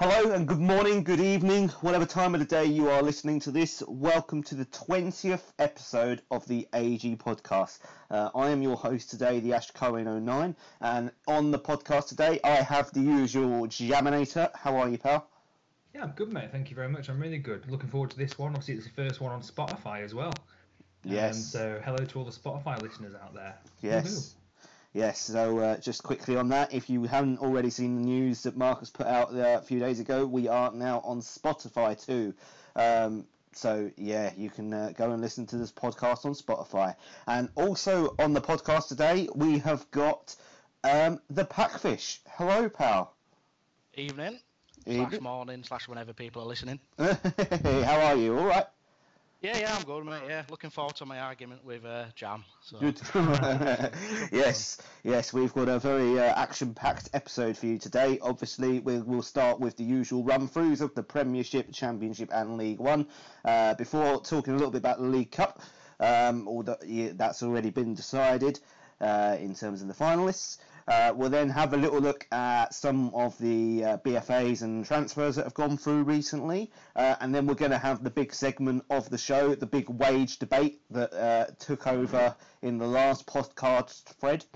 Hello and good morning, good evening, whatever time of the day you are listening to this. Welcome to the 20th episode of the AG podcast. Uh, I am your host today, the Ash Cohen 09, and on the podcast today I have the usual Jaminator. How are you, pal? Yeah, I'm good, mate. Thank you very much. I'm really good. Looking forward to this one. Obviously, it's the first one on Spotify as well. Yes. Um, so, hello to all the Spotify listeners out there. Yes. Yes, so uh, just quickly on that, if you haven't already seen the news that Marcus put out uh, a few days ago, we are now on Spotify too. Um, so yeah, you can uh, go and listen to this podcast on Spotify. And also on the podcast today, we have got um, the Packfish. Hello, pal. Evening. Evening. Slash morning, slash whenever people are listening. How are you? All right. Yeah, yeah, I'm good, mate. Yeah, looking forward to my argument with uh, Jam. So. Yes, yes, we've got a very uh, action-packed episode for you today. Obviously, we'll, we'll start with the usual run-throughs of the Premiership, Championship, and League One. Uh, before talking a little bit about the League Cup, um, although yeah, that's already been decided uh, in terms of the finalists. Uh, we'll then have a little look at some of the uh, BFAs and transfers that have gone through recently, uh, and then we're going to have the big segment of the show, the big wage debate that uh, took over in the last podcast thread.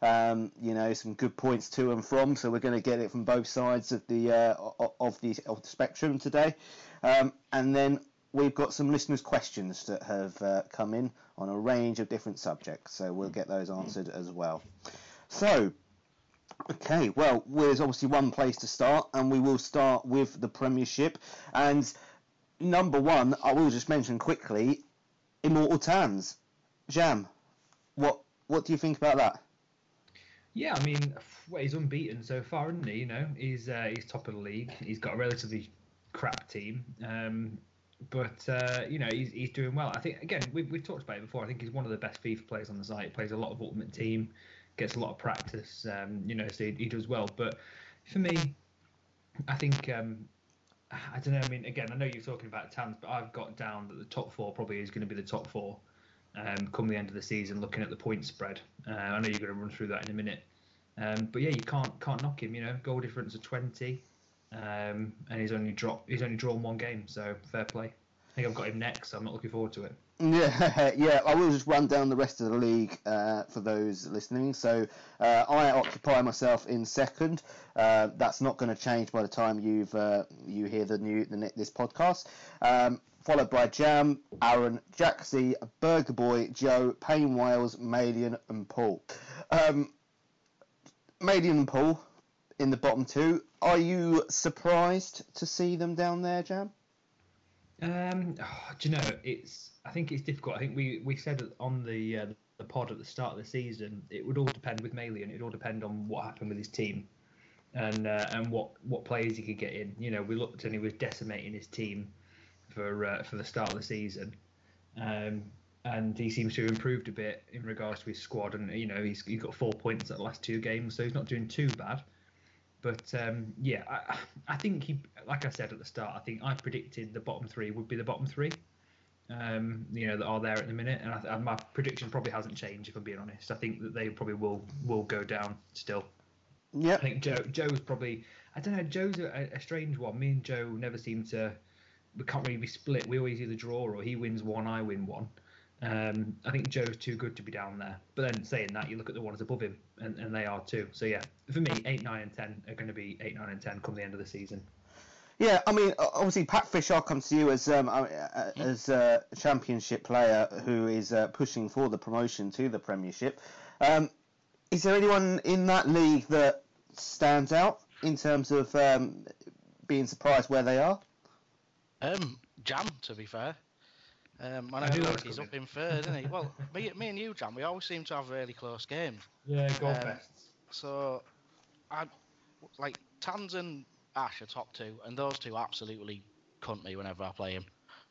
Um, you know, some good points to and from, so we're going to get it from both sides of the uh, of the of the spectrum today, um, and then we've got some listeners' questions that have come in on a range of different subjects, so we'll get those answered as well. So, okay, well, there's obviously one place to start, and we will start with the Premiership. And number one, I will just mention quickly, Immortal Tans, Jam. What what do you think about that? Yeah, I mean, well, he's unbeaten so far, isn't he? You know, he's uh, he's top of the league. He's got a relatively crap team, um, but uh, you know he's, he's doing well. I think again we've, we've talked about it before. I think he's one of the best FIFA players on the site. Plays a lot of Ultimate Team, gets a lot of practice. Um, you know, so he, he, does well. But for me, I think um, I don't know. I mean, again, I know you're talking about Tans, but I've got down that the top four probably is going to be the top four. Um, come the end of the season, looking at the point spread, uh, I know you're going to run through that in a minute, um, but yeah, you can't can't knock him. You know, goal difference of 20, um, and he's only dropped he's only drawn one game, so fair play. I think I've got him next. So I'm not looking forward to it. Yeah, yeah. I will just run down the rest of the league uh, for those listening. So uh, I occupy myself in second. Uh, that's not going to change by the time you've uh, you hear the new the, this podcast. Um, followed by Jam, Aaron, Jaxie, Burger Boy, Joe, Payne Wales, Malian, and Paul. Um, Malian and Paul in the bottom two. Are you surprised to see them down there, Jam? Um, oh, do you know it's? I think it's difficult. I think we, we said on the uh, the pod at the start of the season it would all depend with Malian. It would all depend on what happened with his team, and uh, and what what players he could get in. You know, we looked and he was decimating his team for uh, for the start of the season, um, and he seems to have improved a bit in regards to his squad. And you know, he's he got four points at the last two games, so he's not doing too bad. But um, yeah, I, I think he, like I said at the start, I think I predicted the bottom three would be the bottom three. Um, you know that are there at the minute, and, I, and my prediction probably hasn't changed. If I'm being honest, I think that they probably will will go down still. Yeah. I think Joe Joe's probably I don't know. Joe's a, a strange one. Me and Joe never seem to. We can't really be split. We always either draw or he wins one, I win one. Um, I think Joe's too good to be down there. But then saying that, you look at the ones above him, and, and they are too. So yeah, for me, eight, nine, and ten are going to be eight, nine, and ten come the end of the season. Yeah, I mean, obviously, Packfish, I'll come to you as um, as a championship player who is uh, pushing for the promotion to the Premiership. Um, is there anyone in that league that stands out in terms of um, being surprised where they are? Um, Jam, to be fair. Um, I know I he's up in third, isn't he? Well, me, me and you, Jam, we always seem to have really close games. Yeah, go um, best. So, I like Tans and Ash are top two, and those two absolutely cunt me whenever I play him.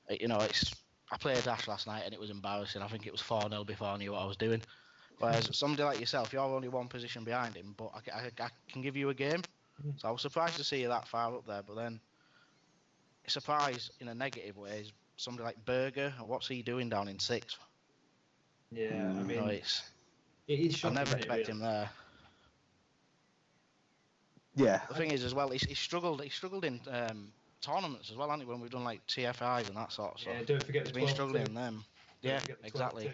You know, it's I played Ash last night and it was embarrassing. I think it was 4 0 before I knew what I was doing. Whereas somebody like yourself, you're only one position behind him, but I, I, I can give you a game. Mm. So I was surprised to see you that far up there, but then surprised in a negative way is somebody like Berger. What's he doing down in sixth? Yeah, I mm. mean, no, it's, it is. I never expect really. him there. Yeah. The thing is, as well, he's, he's struggled. He struggled in um, tournaments as well, hasn't he? When we've done like TFIs and that sort of stuff. Yeah, don't forget he's the been struggling too. in them. Don't Yeah, the exactly.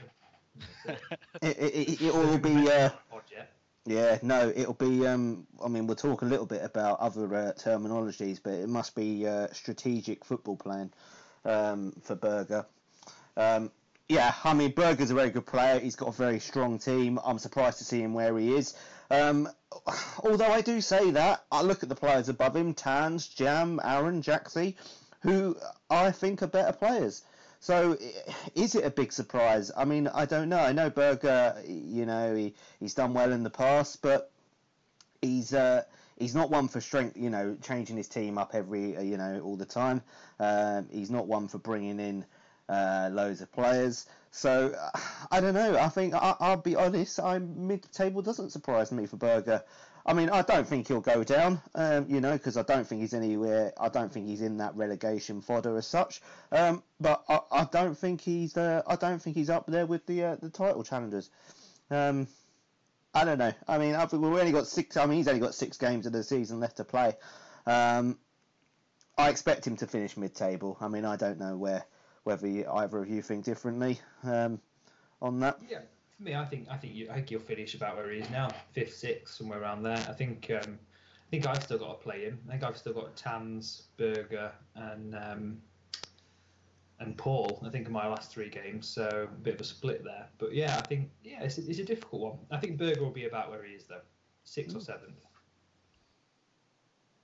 it. It, it, it will be. Uh, yeah. Yeah, no, it'll be. Um, I mean, we'll talk a little bit about other uh, terminologies, but it must be uh, strategic football plan um, for Berger. Um, yeah, I mean, Berger's a very good player. He's got a very strong team. I'm surprised to see him where he is. Um, although I do say that, I look at the players above him: Tans, Jam, Aaron, Jaxie, who I think are better players. So, is it a big surprise? I mean, I don't know. I know Berger, you know, he, he's done well in the past, but he's uh, he's not one for strength, you know, changing his team up every, uh, you know, all the time. Um, he's not one for bringing in uh, loads of players. So, I don't know. I think I, I'll be honest. I'm mid-table doesn't surprise me for Berger. I mean, I don't think he'll go down, um, you know, because I don't think he's anywhere. I don't think he's in that relegation fodder as such. Um, but I, I don't think he's. Uh, I don't think he's up there with the uh, the title challengers. Um, I don't know. I mean, I we've only got six. I mean, he's only got six games of the season left to play. Um, I expect him to finish mid-table. I mean, I don't know where whether you, either of you think differently um, on that. Yeah, for me, I think I think you, I think he'll finish about where he is now, fifth, sixth, somewhere around there. I think um, I think I've still got to play him. I think I've still got Tans, Berger, and um, and Paul. I think in my last three games, so a bit of a split there. But yeah, I think yeah, it's a, it's a difficult one. I think Berger will be about where he is though, sixth or seventh.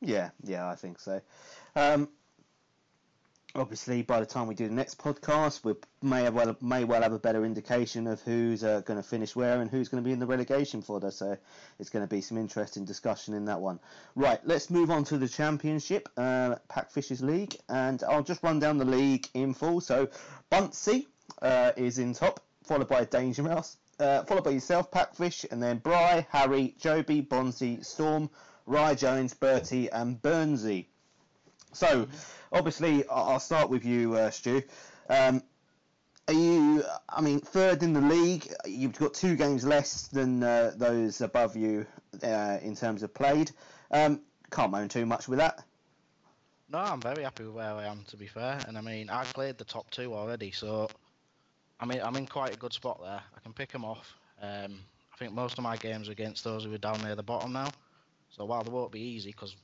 Yeah, yeah, I think so. Um, obviously, by the time we do the next podcast, we may well may well have a better indication of who's uh, going to finish where and who's going to be in the relegation fodder. So it's going to be some interesting discussion in that one. Right, let's move on to the championship, uh, Pack League, and I'll just run down the league in full. So Buntsey uh, is in top, followed by Danger Mouse. Uh, followed by yourself, Packfish, and then Bry, Harry, Joby, Bonzi, Storm, Rye Jones, Bertie, and Burnsy. So, obviously, I- I'll start with you, uh, Stu. Um, are you? I mean, third in the league. You've got two games less than uh, those above you uh, in terms of played. Um, can't moan too much with that. No, I'm very happy with where I am, to be fair. And I mean, I played the top two already, so I mean, I'm in quite a good spot there. I can pick them off. Um, I think most of my games are against those who are down near the bottom now. So while they won't be easy, because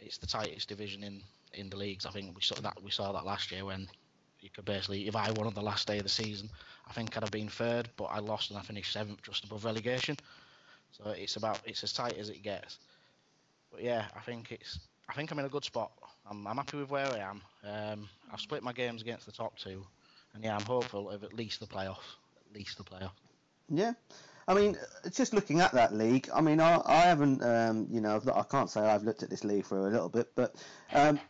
it's the tightest division in, in the leagues, I think we saw that we saw that last year when you could basically, if I won on the last day of the season, I think I'd have been third, but I lost and I finished seventh, just above relegation. So it's about it's as tight as it gets. But yeah, I think it's I think I'm in a good spot. I'm, I'm happy with where I am. Um, I've split my games against the top two, and yeah, I'm hopeful of at least the playoffs. At least the playoff. Yeah. I mean, just looking at that league, I mean, I, I haven't, um, you know, I can't say I've looked at this league for a little bit, but um,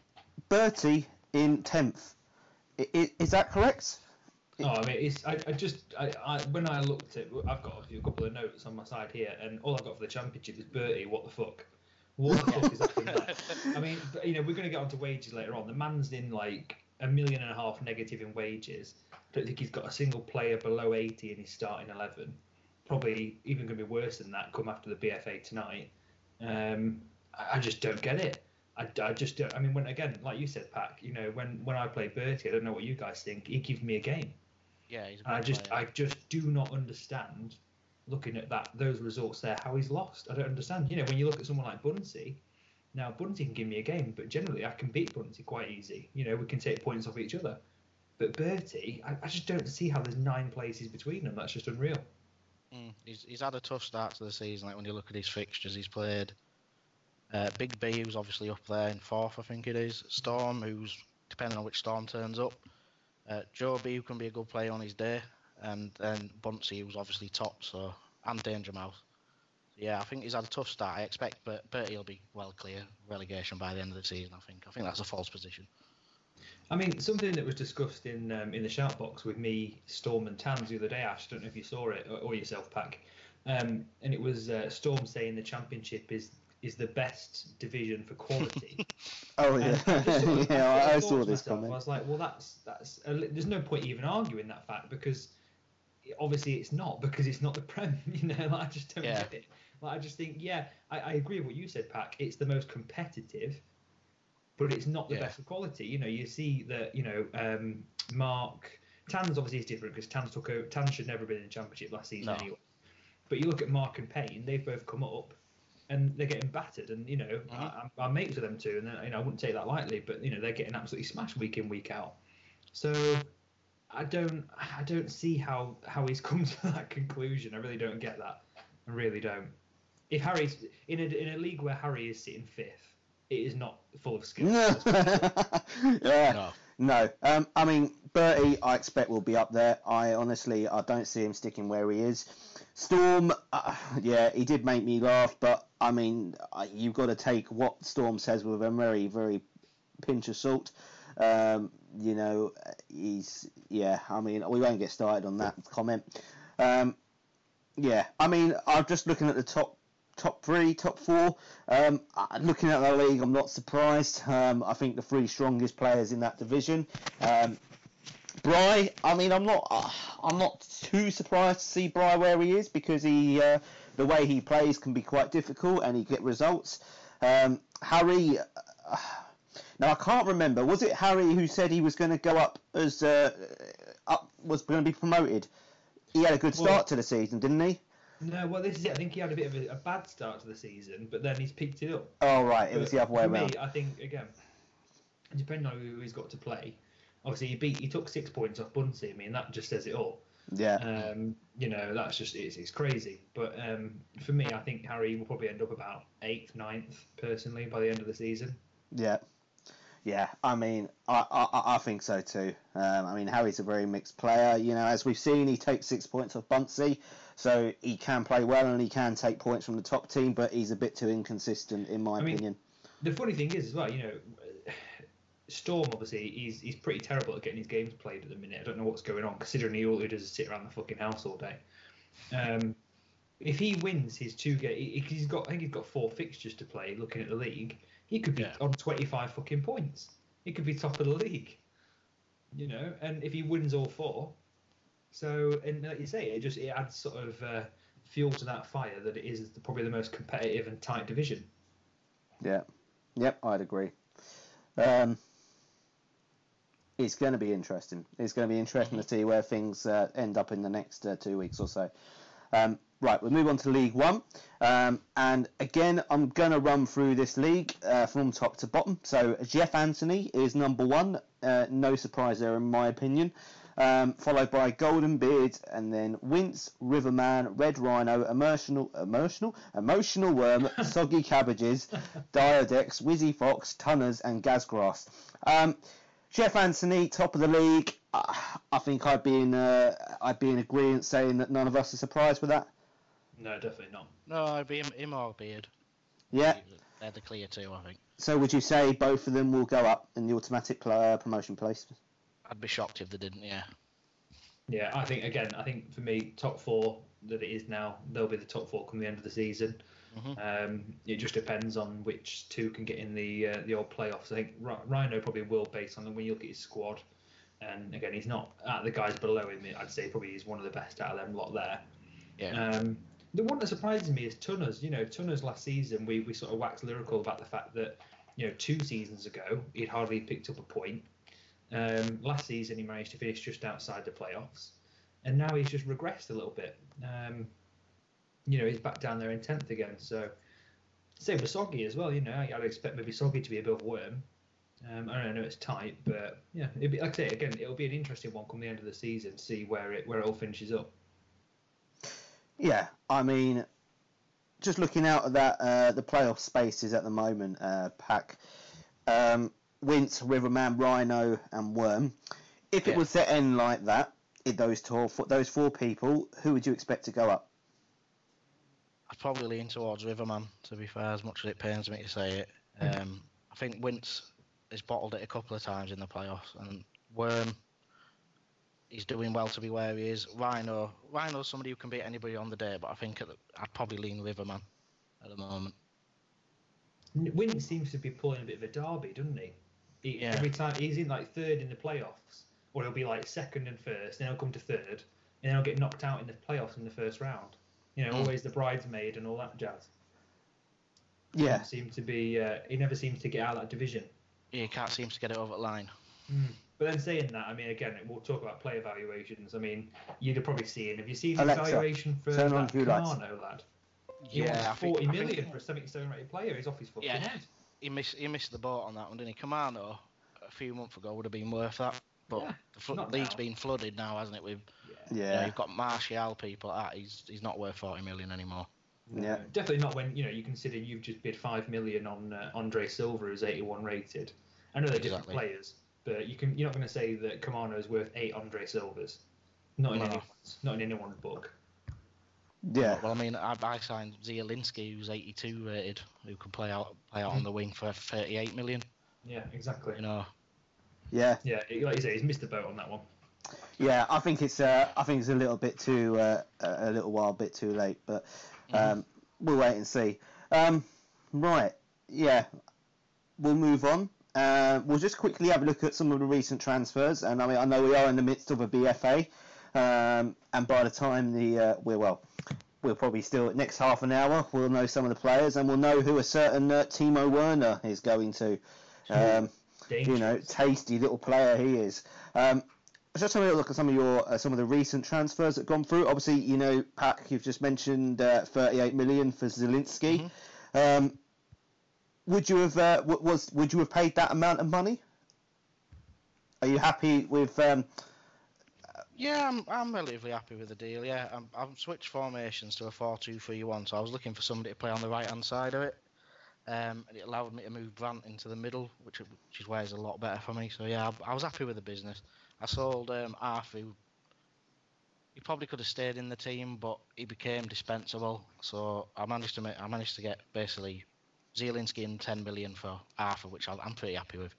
Bertie in 10th. I, i- is that correct? Oh, I mean, it's I, I just I, I when I looked at it, I've got a, few, a couple of notes on my side here, and all I've got for the championship is Bertie. What the fuck? What the fuck is happening there? I mean, but, you know, we're going to get onto wages later on. The man's in like a million and a half negative in wages. I don't think he's got a single player below 80 in his starting 11. Probably even going to be worse than that come after the BFA tonight. Um, I, I just don't get it. I, I just don't. I mean, when again, like you said, Pack, you know, when, when I play Bertie, I don't know what you guys think. He gives me a game. Yeah, he's I just player. I just do not understand looking at that those results there how he's lost. I don't understand. You know, when you look at someone like Bunsey, now Bunsey can give me a game, but generally I can beat Bunsey quite easy. You know, we can take points off each other. But Bertie, I, I just don't see how there's nine places between them. That's just unreal. Mm, he's, he's had a tough start to the season. Like when you look at his fixtures, he's played uh, Big B, who's obviously up there in fourth, I think it is. Storm, who's depending on which Storm turns up. Uh, B, who can be a good player on his day, and then Bunsey, who's obviously top. So and Danger Mouse. Yeah, I think he's had a tough start. I expect Bert, Bertie will be well clear relegation by the end of the season. I think. I think that's a false position. I mean, something that was discussed in um, in the shout box with me, Storm, and Tans the other day. Ash, don't know if you saw it or, or yourself, Pack. Um, and it was uh, Storm saying the championship is is the best division for quality. Oh, yeah. I just sort of- yeah, I, I saw this myself, I was like, well, that's that's a, there's no point even arguing that fact because obviously it's not because it's not the Prem. You know, like, I just don't Yeah. get it. Like I just think, yeah, I, I agree with what you said, Pack. It's the most competitive, but it's not the Yeah. best quality. You know, you see that you know um, Mark Tans obviously is different because Tans took over. Tans should never have been in the championship last season No. anyway. But you look at Mark and Payne; they've both come up. And they're getting battered, and you know Mhm. I, I'm, I'm mates with them too, and then, you know I wouldn't take that lightly. But you know they're getting absolutely smashed week in week out. So I don't I don't see how how he's come to that conclusion. I really don't get that. I really don't. If Harry's in a in a league where Harry is sitting fifth, it is not full of skill. yeah. No. No, um, I mean Bertie, I expect will be up there. I honestly, I don't see him sticking where he is. Storm, uh, yeah, he did make me laugh, but I mean, you've got to take what Storm says with a very, very pinch of salt. Um, you know, he's yeah. I mean, we won't get started on that comment. Um, yeah, I mean, I'm just looking at the top top three, top four. Um, uh, looking at the league, I'm not surprised. Um, I think the three strongest players in that division. Um, Bry, I mean, I'm not, uh, I'm not too surprised to see Bry where he is because he, uh, the way he plays can be quite difficult and he get results. Um, Harry, uh, now I can't remember. Was it Harry who said he was going to go up as uh, up was going to be promoted? He had a good Well- start to the season, didn't he? No, well, this is it. I think he had a bit of a, a bad start to the season, but then he's picked it up. Oh right, it was the other way around. Me, I think again, depending on who he's got to play. Obviously, he beat. He took six points off Bunsey. I mean, that just says it all. Yeah, Um, you know, that's just it's, it's crazy. But um, for me, I think Harry will probably end up about eighth, ninth, personally, by the end of the season. yeah, yeah. I mean, I, I, I think so too. Um, I mean, Harry's a very mixed player. You know, as we've seen, he takes six points off Bunsey, so he can play well and he can take points from the top team, but he's a bit too inconsistent, in my I mean, opinion. The funny thing is, as well, you know, Storm obviously he's he's pretty terrible at getting his games played at the minute. I don't know what's going on, considering he all he does is sit around the fucking house all day. Um, if he wins his two games, he's got I think he's got four fixtures to play. Looking at the league, he could be Yeah. on twenty five fucking points. He could be top of the league. You know, and if he wins all four, so and like you say, it just it adds sort of uh, fuel to that fire that it is probably the most competitive and tight division. Yeah, yep, I'd agree. Um, it's going to be interesting. It's going to be interesting to see where things uh, end up in the next uh, two weeks or so. Um, right, we'll move on to League One. Um, and again, I'm going to run through this league uh, from top to bottom. So, Jeff Anthony is number one. Uh, no surprise there, in my opinion. Um, followed by Golden Beard, and then Wince, Riverman, Red Rhino, Emotional, Emotional, Emotional Worm, Soggy Cabbages, Diodex, Wizzy Fox, Tunners, and Gazgrass. Um, Jeff Anthony, top of the league. I think I'd be in uh, I'd be in agreement saying that none of us are surprised with that. No, definitely not. No, I'd be him, him or Beard. Yeah. They're the clear two, I think. So would you say both of them will go up in the automatic uh, promotion place? I'd be shocked if they didn't, yeah. Yeah, I think again, I think for me, top four that it is now, they'll be the top four come the end of the season. Mhm. Um, it just depends on which two can get in the uh, the old playoffs. I think Rhino probably will, based on the, when you look at his squad. And again, he's not at the guys below him. I'd say probably he's one of the best out of them lot there. Yeah. Um, the one that surprises me is Tunners. You know, Tunners last season, we, we sort of waxed lyrical about the fact that, you know, two seasons ago, he'd hardly picked up a point. Um, last season, he managed to finish just outside the playoffs. And now he's just regressed a little bit. Um, you know, he's back down there in 10th again. So, same with Soggy as well. You know, I'd expect maybe Soggy to be above Worm. Um, I don't know, it's tight, but yeah, it'd be, like I say again, it'll be an interesting one come the end of the season, see where it where it all finishes up. Yeah, I mean, just looking out at that uh, the playoff spaces at the moment, uh, pack um, Wince, Riverman, Rhino, and Worm. If it Yeah. was to end like that, in those four, those four people, who would you expect to go up? I'd probably lean towards Riverman, to be fair, as much as it pains me to say it. Um, I think Wince has bottled it a couple of times in the playoffs, and Worm, he's doing well to be where he is. Rhino, Rhino's somebody who can beat anybody on the day, but I think at the, I'd probably lean Riverman at the moment. Wynn seems to be pulling a bit of a derby, doesn't he? he Yeah. Every time he's in like third in the playoffs, or he'll be like second and first, then he'll come to third, and then he'll get knocked out in the playoffs in the first round. You know, Mm. always the bridesmaid and all that jazz. Yeah, Doesn't seem to be. Uh, he never seems to get out of that division. Yeah, he can't seem to get it over the line. But then saying that, I mean, again, we'll talk about player valuations. I mean, you'd have probably seen. Have you seen the Alexa, valuation for turn on that. Kamano lad? He Yeah, think- forty I million think- for a seventy-seven rated player. He's off his fucking Yeah. head. He missed he missed the boat on that one, didn't he? Kamano a few months ago would have been worth that, but Yeah, the not league's now. been flooded now, hasn't it? With you know, yeah, you've got Martial people at that. He's he's not worth forty million anymore. Yeah. Definitely not when you know you consider you've just bid five million on uh, Andre Silva, who's eighty-one rated. I know they're different Exactly. players, but you can you're not going to say that Kamano is worth eight Andre Silvas. Not in No. anyone's not in anyone's book. yeah. Well, I mean, I, I signed Zielinski, who's 82 rated, who can play out play out on the wing for 38 million. Yeah, exactly. You know, Yeah, Yeah, like you say, he's missed the boat on that one. Yeah. I think it's uh, I think it's a little bit too uh, a little while bit too late, but um, we'll wait and see. Um, right, yeah. We'll move on. Uh, we'll just quickly have a look at some of the recent transfers, and I mean I know we are in the midst of a BFA, um, and by the time the uh, we're well, we'll probably still next half an hour we'll know some of the players, and we'll know who a certain uh, Timo Werner is going to. Um, you know, tasty little player he is. Um, just having a look at some of your uh, some of the recent transfers that have gone through. Obviously, you know, Pack, you've just mentioned uh, 38 million for Zielinski. Um, would you have uh, w- was would you have paid that amount of money? Are you happy with? Um, yeah, I'm I'm relatively happy with the deal. Yeah, I'm, I've switched formations to a 4-2-3-1, so I was looking for somebody to play on the right hand side of it. Um, and it allowed me to move Grant into the middle, which which is where it's a lot better for me. So yeah, I, I was happy with the business. I sold um, who- He probably could have stayed in the team, but he became dispensable. So I managed to make, I managed to get basically Zielinski and 10 million for Arthur, which I'm pretty happy with.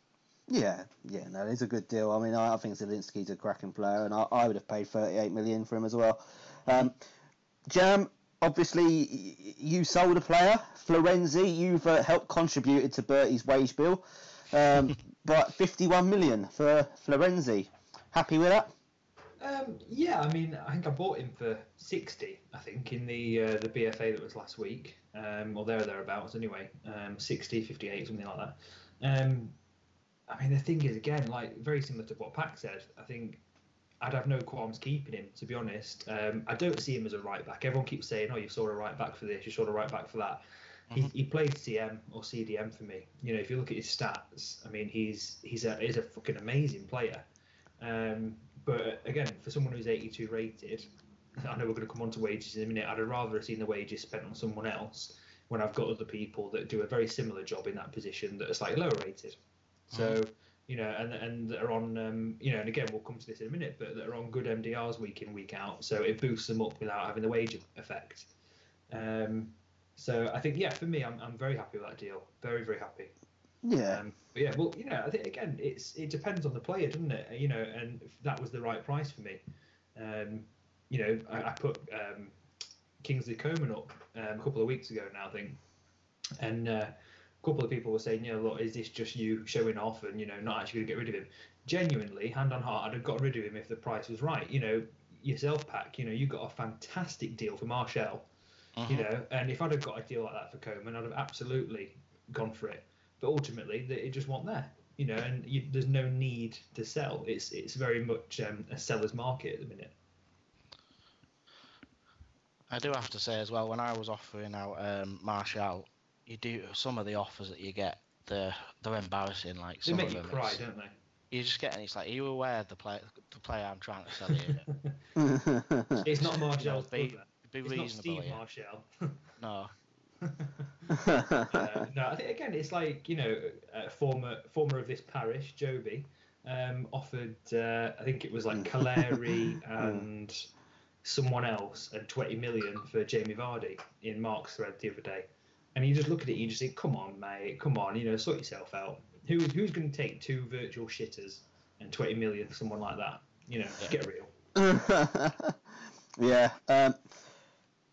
yeah, yeah, no, it's a good deal. I mean, I, I think Zielinski's a cracking player, and I, I would have paid 38 million for him as well. Um, Jam, obviously, you sold a player, Florenzi. You've uh, helped contributed to Bertie's wage bill, um, but 51 million for Florenzi. Happy with that? Um, yeah, I mean, I think I bought him for sixty. I think in the uh, the BFA that was last week, um, or there or thereabouts. Anyway, um, 60, 58, something like that. Um, I mean, the thing is, again, like very similar to what Pack said. I think I'd have no qualms keeping him. To be honest, um, I don't see him as a right back. Everyone keeps saying, "Oh, you saw a right back for this, you saw a right back for that." He, he played CM or CDM for me. You know, if you look at his stats, I mean, he's he's a he's a fucking amazing player. Um, but again, for someone who's 82 rated, I know we're going to come on to wages in a minute. I'd have rather have seen the wages spent on someone else when I've got other people that do a very similar job in that position that are slightly lower rated. So, you know, and and that are on, um, you know, and again, we'll come to this in a minute, but that are on good MDRs week in, week out. So it boosts them up without having the wage effect. Um, so I think, yeah, for me, I'm, I'm very happy with that deal. Very, very happy. Yeah. Um, but yeah, well, you know, I think again, it's it depends on the player, doesn't it? You know, and that was the right price for me. Um, you know, I, I put um, Kingsley Coman up um, a couple of weeks ago now, I think, and uh, a couple of people were saying, you know, look, is this just you showing off and you know not actually going to get rid of him? Genuinely, hand on heart, I'd have got rid of him if the price was right. You know, yourself, Pack. You know, you got a fantastic deal for Martial. You know, and if I'd have got a deal like that for Coman, I'd have absolutely gone for it. But ultimately, th- it just wasn't there. You know, and you, there's no need to sell. It's it's very much um, a seller's market at the minute. I do have to say as well, when I was offering out um, Martial, you do some of the offers that you get, they're they're embarrassing. Like They make of you them, cry, don't they? you just get, and it's like, are you aware of the play the player I'm trying to sell you? It's not Martial's be- brother. be It's not reasonable Steve here. Martial. No, Uh, no, I think again it's like you know, uh, former former of this parish, Joby, um, offered uh, I think it was like Caleri and someone else and twenty million for Jamie Vardy in Mark's thread the other day, and you just look at it, you just think, come on, mate, come on, you know, sort yourself out. Who who's going to take two virtual shitters and twenty million for someone like that? You know, get real. yeah. Um,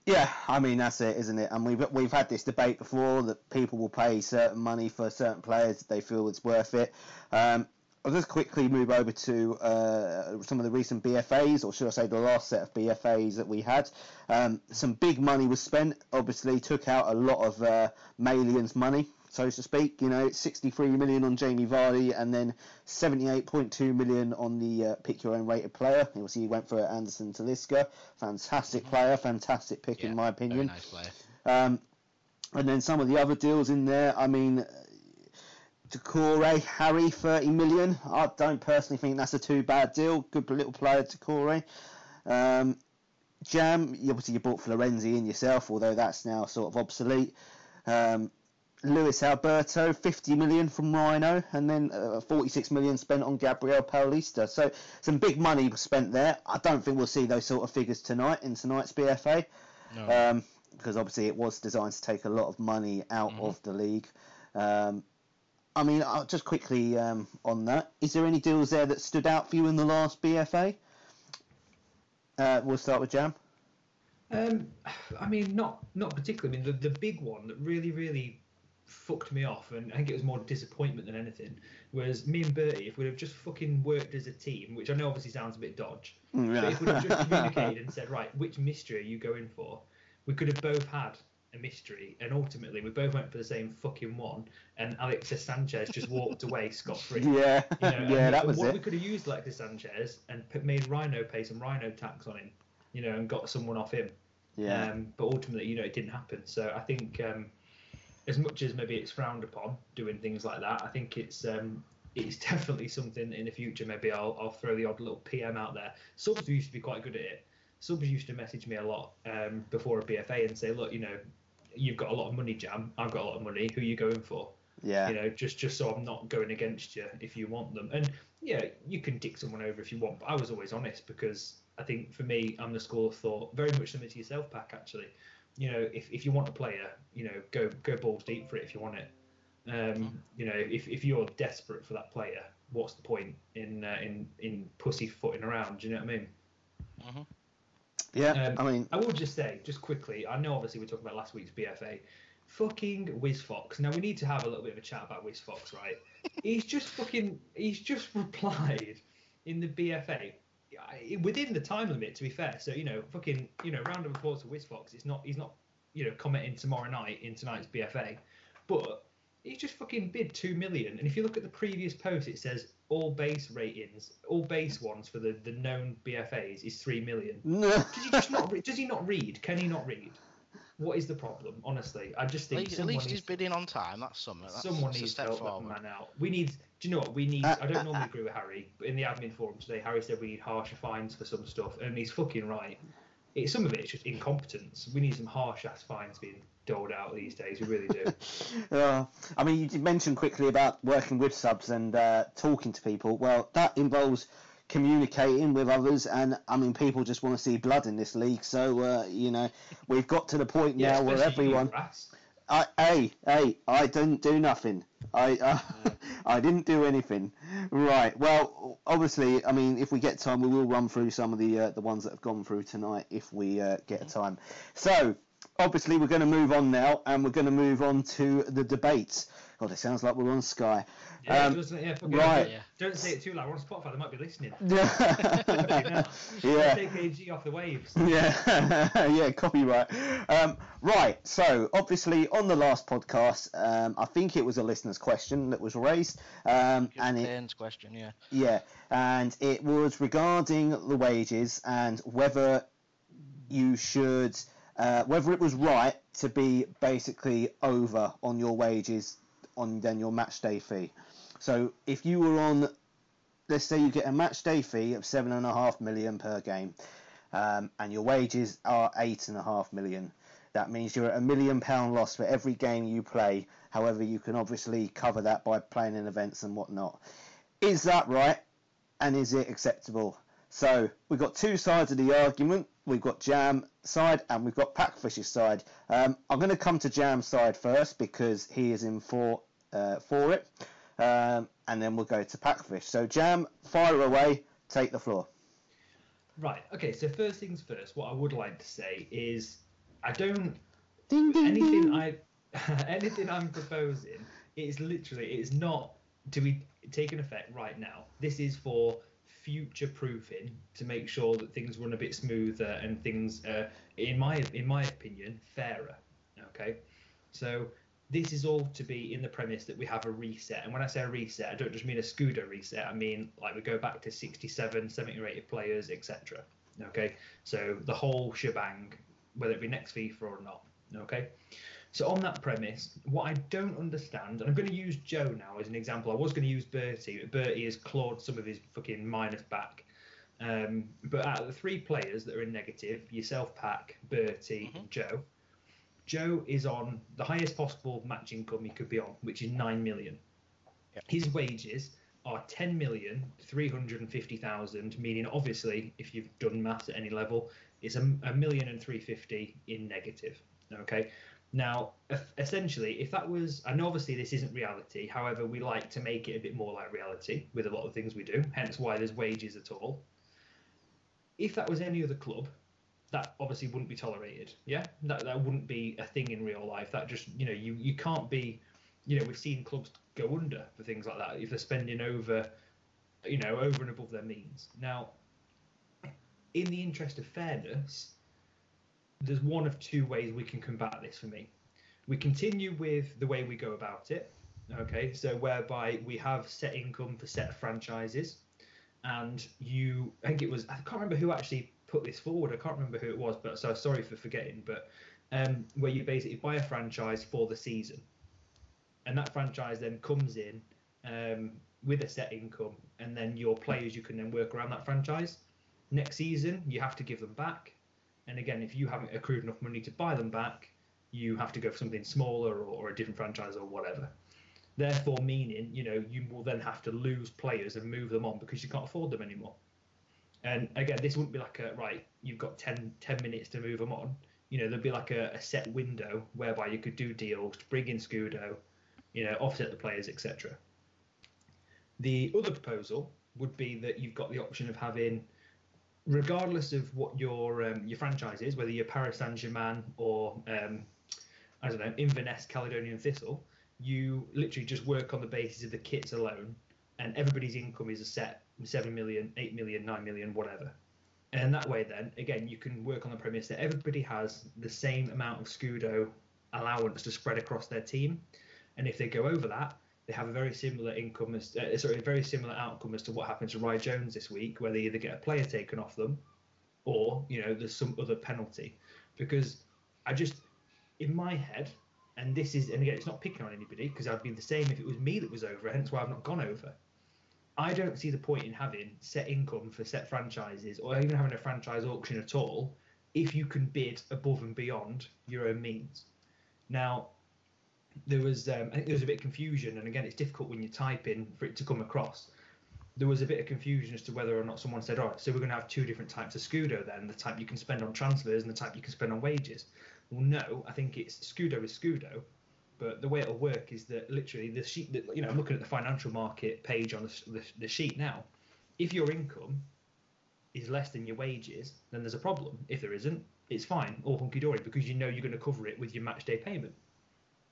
yeah, I mean that's it, isn't it? And we've we've had this debate before that people will pay certain money for certain players if they feel it's worth it. Um, I'll just quickly move over to uh, some of the recent BFAs, or should I say the last set of BFAs that we had. Um, some big money was spent. Obviously, took out a lot of uh, Malian's money, so to speak. You know, 63 million on Jamie Vardy, and then 78.2 million on the uh, pick your own rated player. Obviously, he went for Anderson Talisca. Fantastic mm-hmm. player, fantastic pick yeah, in my opinion. Nice player. Um, and then some of the other deals in there. I mean, Doucouré, Harry, 30 million. I don't personally think that's a too bad deal. Good little player, Doucouré. Um, Jam, obviously you bought Florenzi in yourself, although that's now sort of obsolete. Um, Luis Alberto, 50 million from Rhino, and then uh, 46 million spent on Gabriel Paulista. So some big money spent there. I don't think we'll see those sort of figures tonight in tonight's BFA, no. um, because obviously it was designed to take a lot of money out mm-hmm. of the league. Um, I mean, uh, just quickly um, on that, is there any deals there that stood out for you in the last BFA? Uh, we'll start with Jam. Um, I mean, not not particularly. I mean, the, the big one that really, really fucked me off, and I think it was more disappointment than anything, was me and Bertie. If we'd have just fucking worked as a team, which I know obviously sounds a bit dodge, mm, yeah. but if we'd have just communicated and said, right, which mystery are you going for, we could have both had a mystery, and ultimately we both went for the same fucking one, and Alexis Sanchez just walked away scot free. Yeah, you know, yeah, that was what it. We could have used Alexis Sanchez and made Rhino pay some Rhino tax on him, you know, and got someone off him. Yeah. Um, but ultimately, you know, it didn't happen. So I think, um, as much as maybe it's frowned upon doing things like that, I think it's um, it's definitely something in the future. Maybe I'll I'll throw the odd little PM out there. Subs used to be quite good at it. Subs used to message me a lot um, before a BFA and say, look, you know, you've got a lot of money, Jam. I've got a lot of money. Who are you going for? Yeah. You know, just just so I'm not going against you if you want them. And yeah, you can dick someone over if you want, but I was always honest because I think for me, I'm the school of thought, very much similar to yourself, Pack. Actually, you know, if, if you want a player, you know, go go balls deep for it if you want it. Um, you know, if, if you're desperate for that player, what's the point in uh, in in pussyfooting around? Do you know what I mean? Mm-hmm. Yeah, um, I mean, I will just say, just quickly, I know obviously we're talking about last week's BFA. Fucking Wiz Fox. Now we need to have a little bit of a chat about Wiz Fox, right? he's just fucking, he's just replied in the BFA within the time limit. To be fair, so you know, fucking, you know, round of applause to Wiz Fox. It's not, he's not, you know, commenting tomorrow night in tonight's BFA, but he just fucking bid two million. And if you look at the previous post, it says all base ratings, all base ones for the, the known BFAs is three million. does he just not? Re- does he not read? Can he not read? What is the problem? Honestly, I just think at least, at least he's bidding on time. That's something. That's, someone needs to help forward. that man out. We need. Do you know what we need? Uh, I don't uh, normally uh, agree with Harry, but in the admin forum today, Harry said we need harsher fines for some stuff, and he's fucking right. It, some of it is just incompetence. We need some harsh ass fines being doled out these days. We really do. uh, I mean, you mentioned quickly about working with subs and uh, talking to people. Well, that involves communicating with others, and I mean, people just want to see blood in this league. So, uh, you know, we've got to the point yeah, now where everyone. I, hey, hey, I didn't do nothing. I, uh, I didn't do anything. Right. Well, obviously, I mean, if we get time, we will run through some of the uh, the ones that have gone through tonight if we uh, get time. So, obviously we're going to move on now, and we're going to move on to the debate. God, it sounds like we're on Sky. Yeah, um, yeah, right. Yeah. Don't say it too loud. We're on Spotify. They might be listening. Yeah. yeah. Take AG off the waves. Yeah. yeah. Copyright. Um, right. So obviously on the last podcast, um, I think it was a listener's question that was raised, um, and it, question. Yeah. Yeah, and it was regarding the wages and whether you should uh, whether it was right to be basically over on your wages on then your match day fee. So if you were on, let's say you get a match day fee of seven and a half million per game, um, and your wages are eight and a half million. That means you're at a million pound loss for every game you play. However, you can obviously cover that by playing in events and whatnot. Is that right? And is it acceptable? So we've got two sides of the argument. We've got Jam side and we've got Packfish's side. Um, I'm going to come to Jam's side first because he is in for uh, for it, um, and then we'll go to Packfish. So Jam, fire away. Take the floor. Right. Okay. So first things first. What I would like to say is I don't ding, ding, anything ding. I anything I'm proposing. It is literally. It is not. to be taken effect right now. This is for future proofing to make sure that things run a bit smoother and things, uh, in my in my opinion, fairer. Okay, so this is all to be in the premise that we have a reset. And when I say a reset, I don't just mean a Scudo reset. I mean like we go back to 67, 70 rated players, etc. Okay, so the whole shebang, whether it be next FIFA or not. Okay. So on that premise, what I don't understand, and I'm going to use Joe now as an example. I was going to use Bertie, but Bertie has clawed some of his fucking minus back. Um, but out of the three players that are in negative, yourself, Pack, Bertie, Mhm. Joe, Joe is on the highest possible match income he could be on, which is nine million. Yep. His wages are ten million three hundred and fifty thousand, meaning obviously, if you've done maths at any level, it's a, a million and three fifty in negative. Okay. Now, essentially, if that was, and obviously this isn't reality. However, we like to make it a bit more like reality with a lot of things we do. Hence, why there's wages at all. If that was any other club, that obviously wouldn't be tolerated. Yeah, that that wouldn't be a thing in real life. That just you know you you can't be, you know we've seen clubs go under for things like that if they're spending over, you know over and above their means. Now, in the interest of fairness, there's one of two ways we can combat this for me. We continue with the way we go about it. Okay, so whereby we have set income for set franchises, and you, I think it was, I can't remember who actually put this forward. I can't remember who it was, but so sorry for forgetting. But um, where you basically buy a franchise for the season, and that franchise then comes in um, with a set income, and then your players you can then work around that franchise. Next season, you have to give them back, and again, if you haven't accrued enough money to buy them back, you have to go for something smaller or, or a different franchise or whatever. Therefore, meaning you know you will then have to lose players and move them on because you can't afford them anymore. And again, this wouldn't be like a right. You've got 10, 10 minutes to move them on. You know, there'd be like a, a set window whereby you could do deals, bring in Scudo, you know, offset the players, etc. The other proposal would be that you've got the option of having, regardless of what your um, your franchise is, whether you're Paris Saint Germain or um, I don't know Inverness Caledonian Thistle, you literally just work on the basis of the kits alone, and everybody's income is a set seven million, eight million, nine million, whatever. And that way, then again, you can work on the premise that everybody has the same amount of Scudo allowance to spread across their team, and if they go over that, they have a very similar income as uh, sorry, a very similar outcome as to what happened to Rye Jones this week, where they either get a player taken off them, or you know there's some other penalty. Because I just, in my head, and this is, and again, it's not picking on anybody because I'd be the same if it was me that was over, hence why I've not gone over. I don't see the point in having set income for set franchises or even having a franchise auction at all if you can bid above and beyond your own means. Now, there was, um, I think there was a bit of confusion, and again, it's difficult when you type in for it to come across. There was a bit of confusion as to whether or not someone said, "All right, so we're going to have two different types of Scudo then: the type you can spend on transfers and the type you can spend on wages." Well, no, I think it's Scudo is Scudo, but the way it'll work is that literally the sheet that you know, I'm looking at the financial market page on the, the, the sheet now. If your income is less than your wages, then there's a problem. If there isn't, it's fine, all hunky dory, because you know you're going to cover it with your match day payment.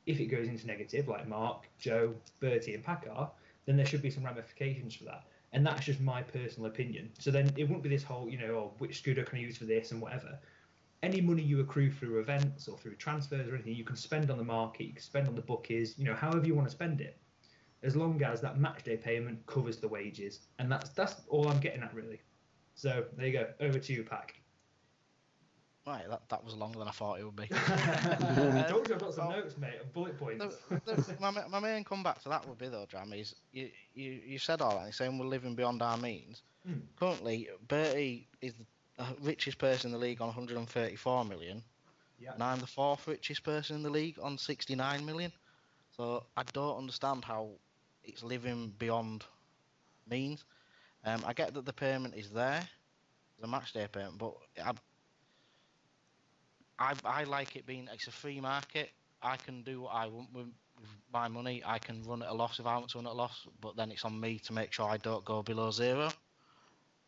If it goes into negative, like Mark, Joe, Bertie, and Packard, then there should be some ramifications for that. And that's just my personal opinion. So then it wouldn't be this whole, you know, oh, which Scudo can I use for this and whatever. Any money you accrue through events or through transfers or anything, you can spend on the market, you can spend on the bookies, you know, however you want to spend it, as long as that match day payment covers the wages. And that's that's all I'm getting at really. So there you go. Over to you, Pack. Right, that, that was longer than I thought it would be. I told you I've got some well, notes, mate, of bullet points. The- the- my, my main comeback to that would be though, Jam, is you, you, you said all that, you're saying we're living beyond our means. Hmm. Currently, Bertie is the uh, richest person in the league on 134 million, yeah. and I'm the fourth richest person in the league on 69 million. So I don't understand how it's living beyond means. Um, I get that the payment is there, the match day payment, but I, I, I like it being it's a free market. I can do what I want with, with my money. I can run at a loss if I want to run at a loss, but then it's on me to make sure I don't go below zero.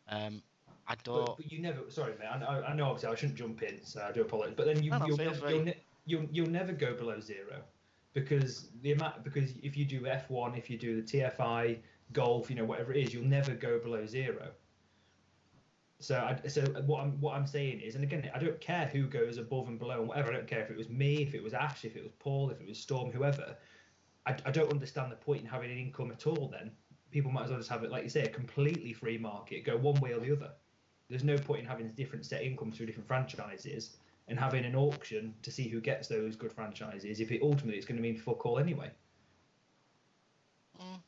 Um, I don't. But, but you never. Sorry, mate. I, know- I know obviously I shouldn't jump in, so I do apologise. But then you, No, feel never, you'll, you'll you'll never go below zero because the amount because if you do F1, if you do the TFI, golf, you know, whatever it is, you'll never go below zero. So, I, so what I'm what I'm saying is, and again, I don't care who goes above and below and whatever. I don't care if it was me, if it was Ash, if it was Paul, if it was Storm, whoever. I, I don't understand the point in having an income at all. Then people might as well just have it, like you say, a completely free market, go one way or the other. There's no point in having different set incomes through different franchises and having an auction to see who gets those good franchises if it ultimately it's going to mean fuck all anyway. Mm.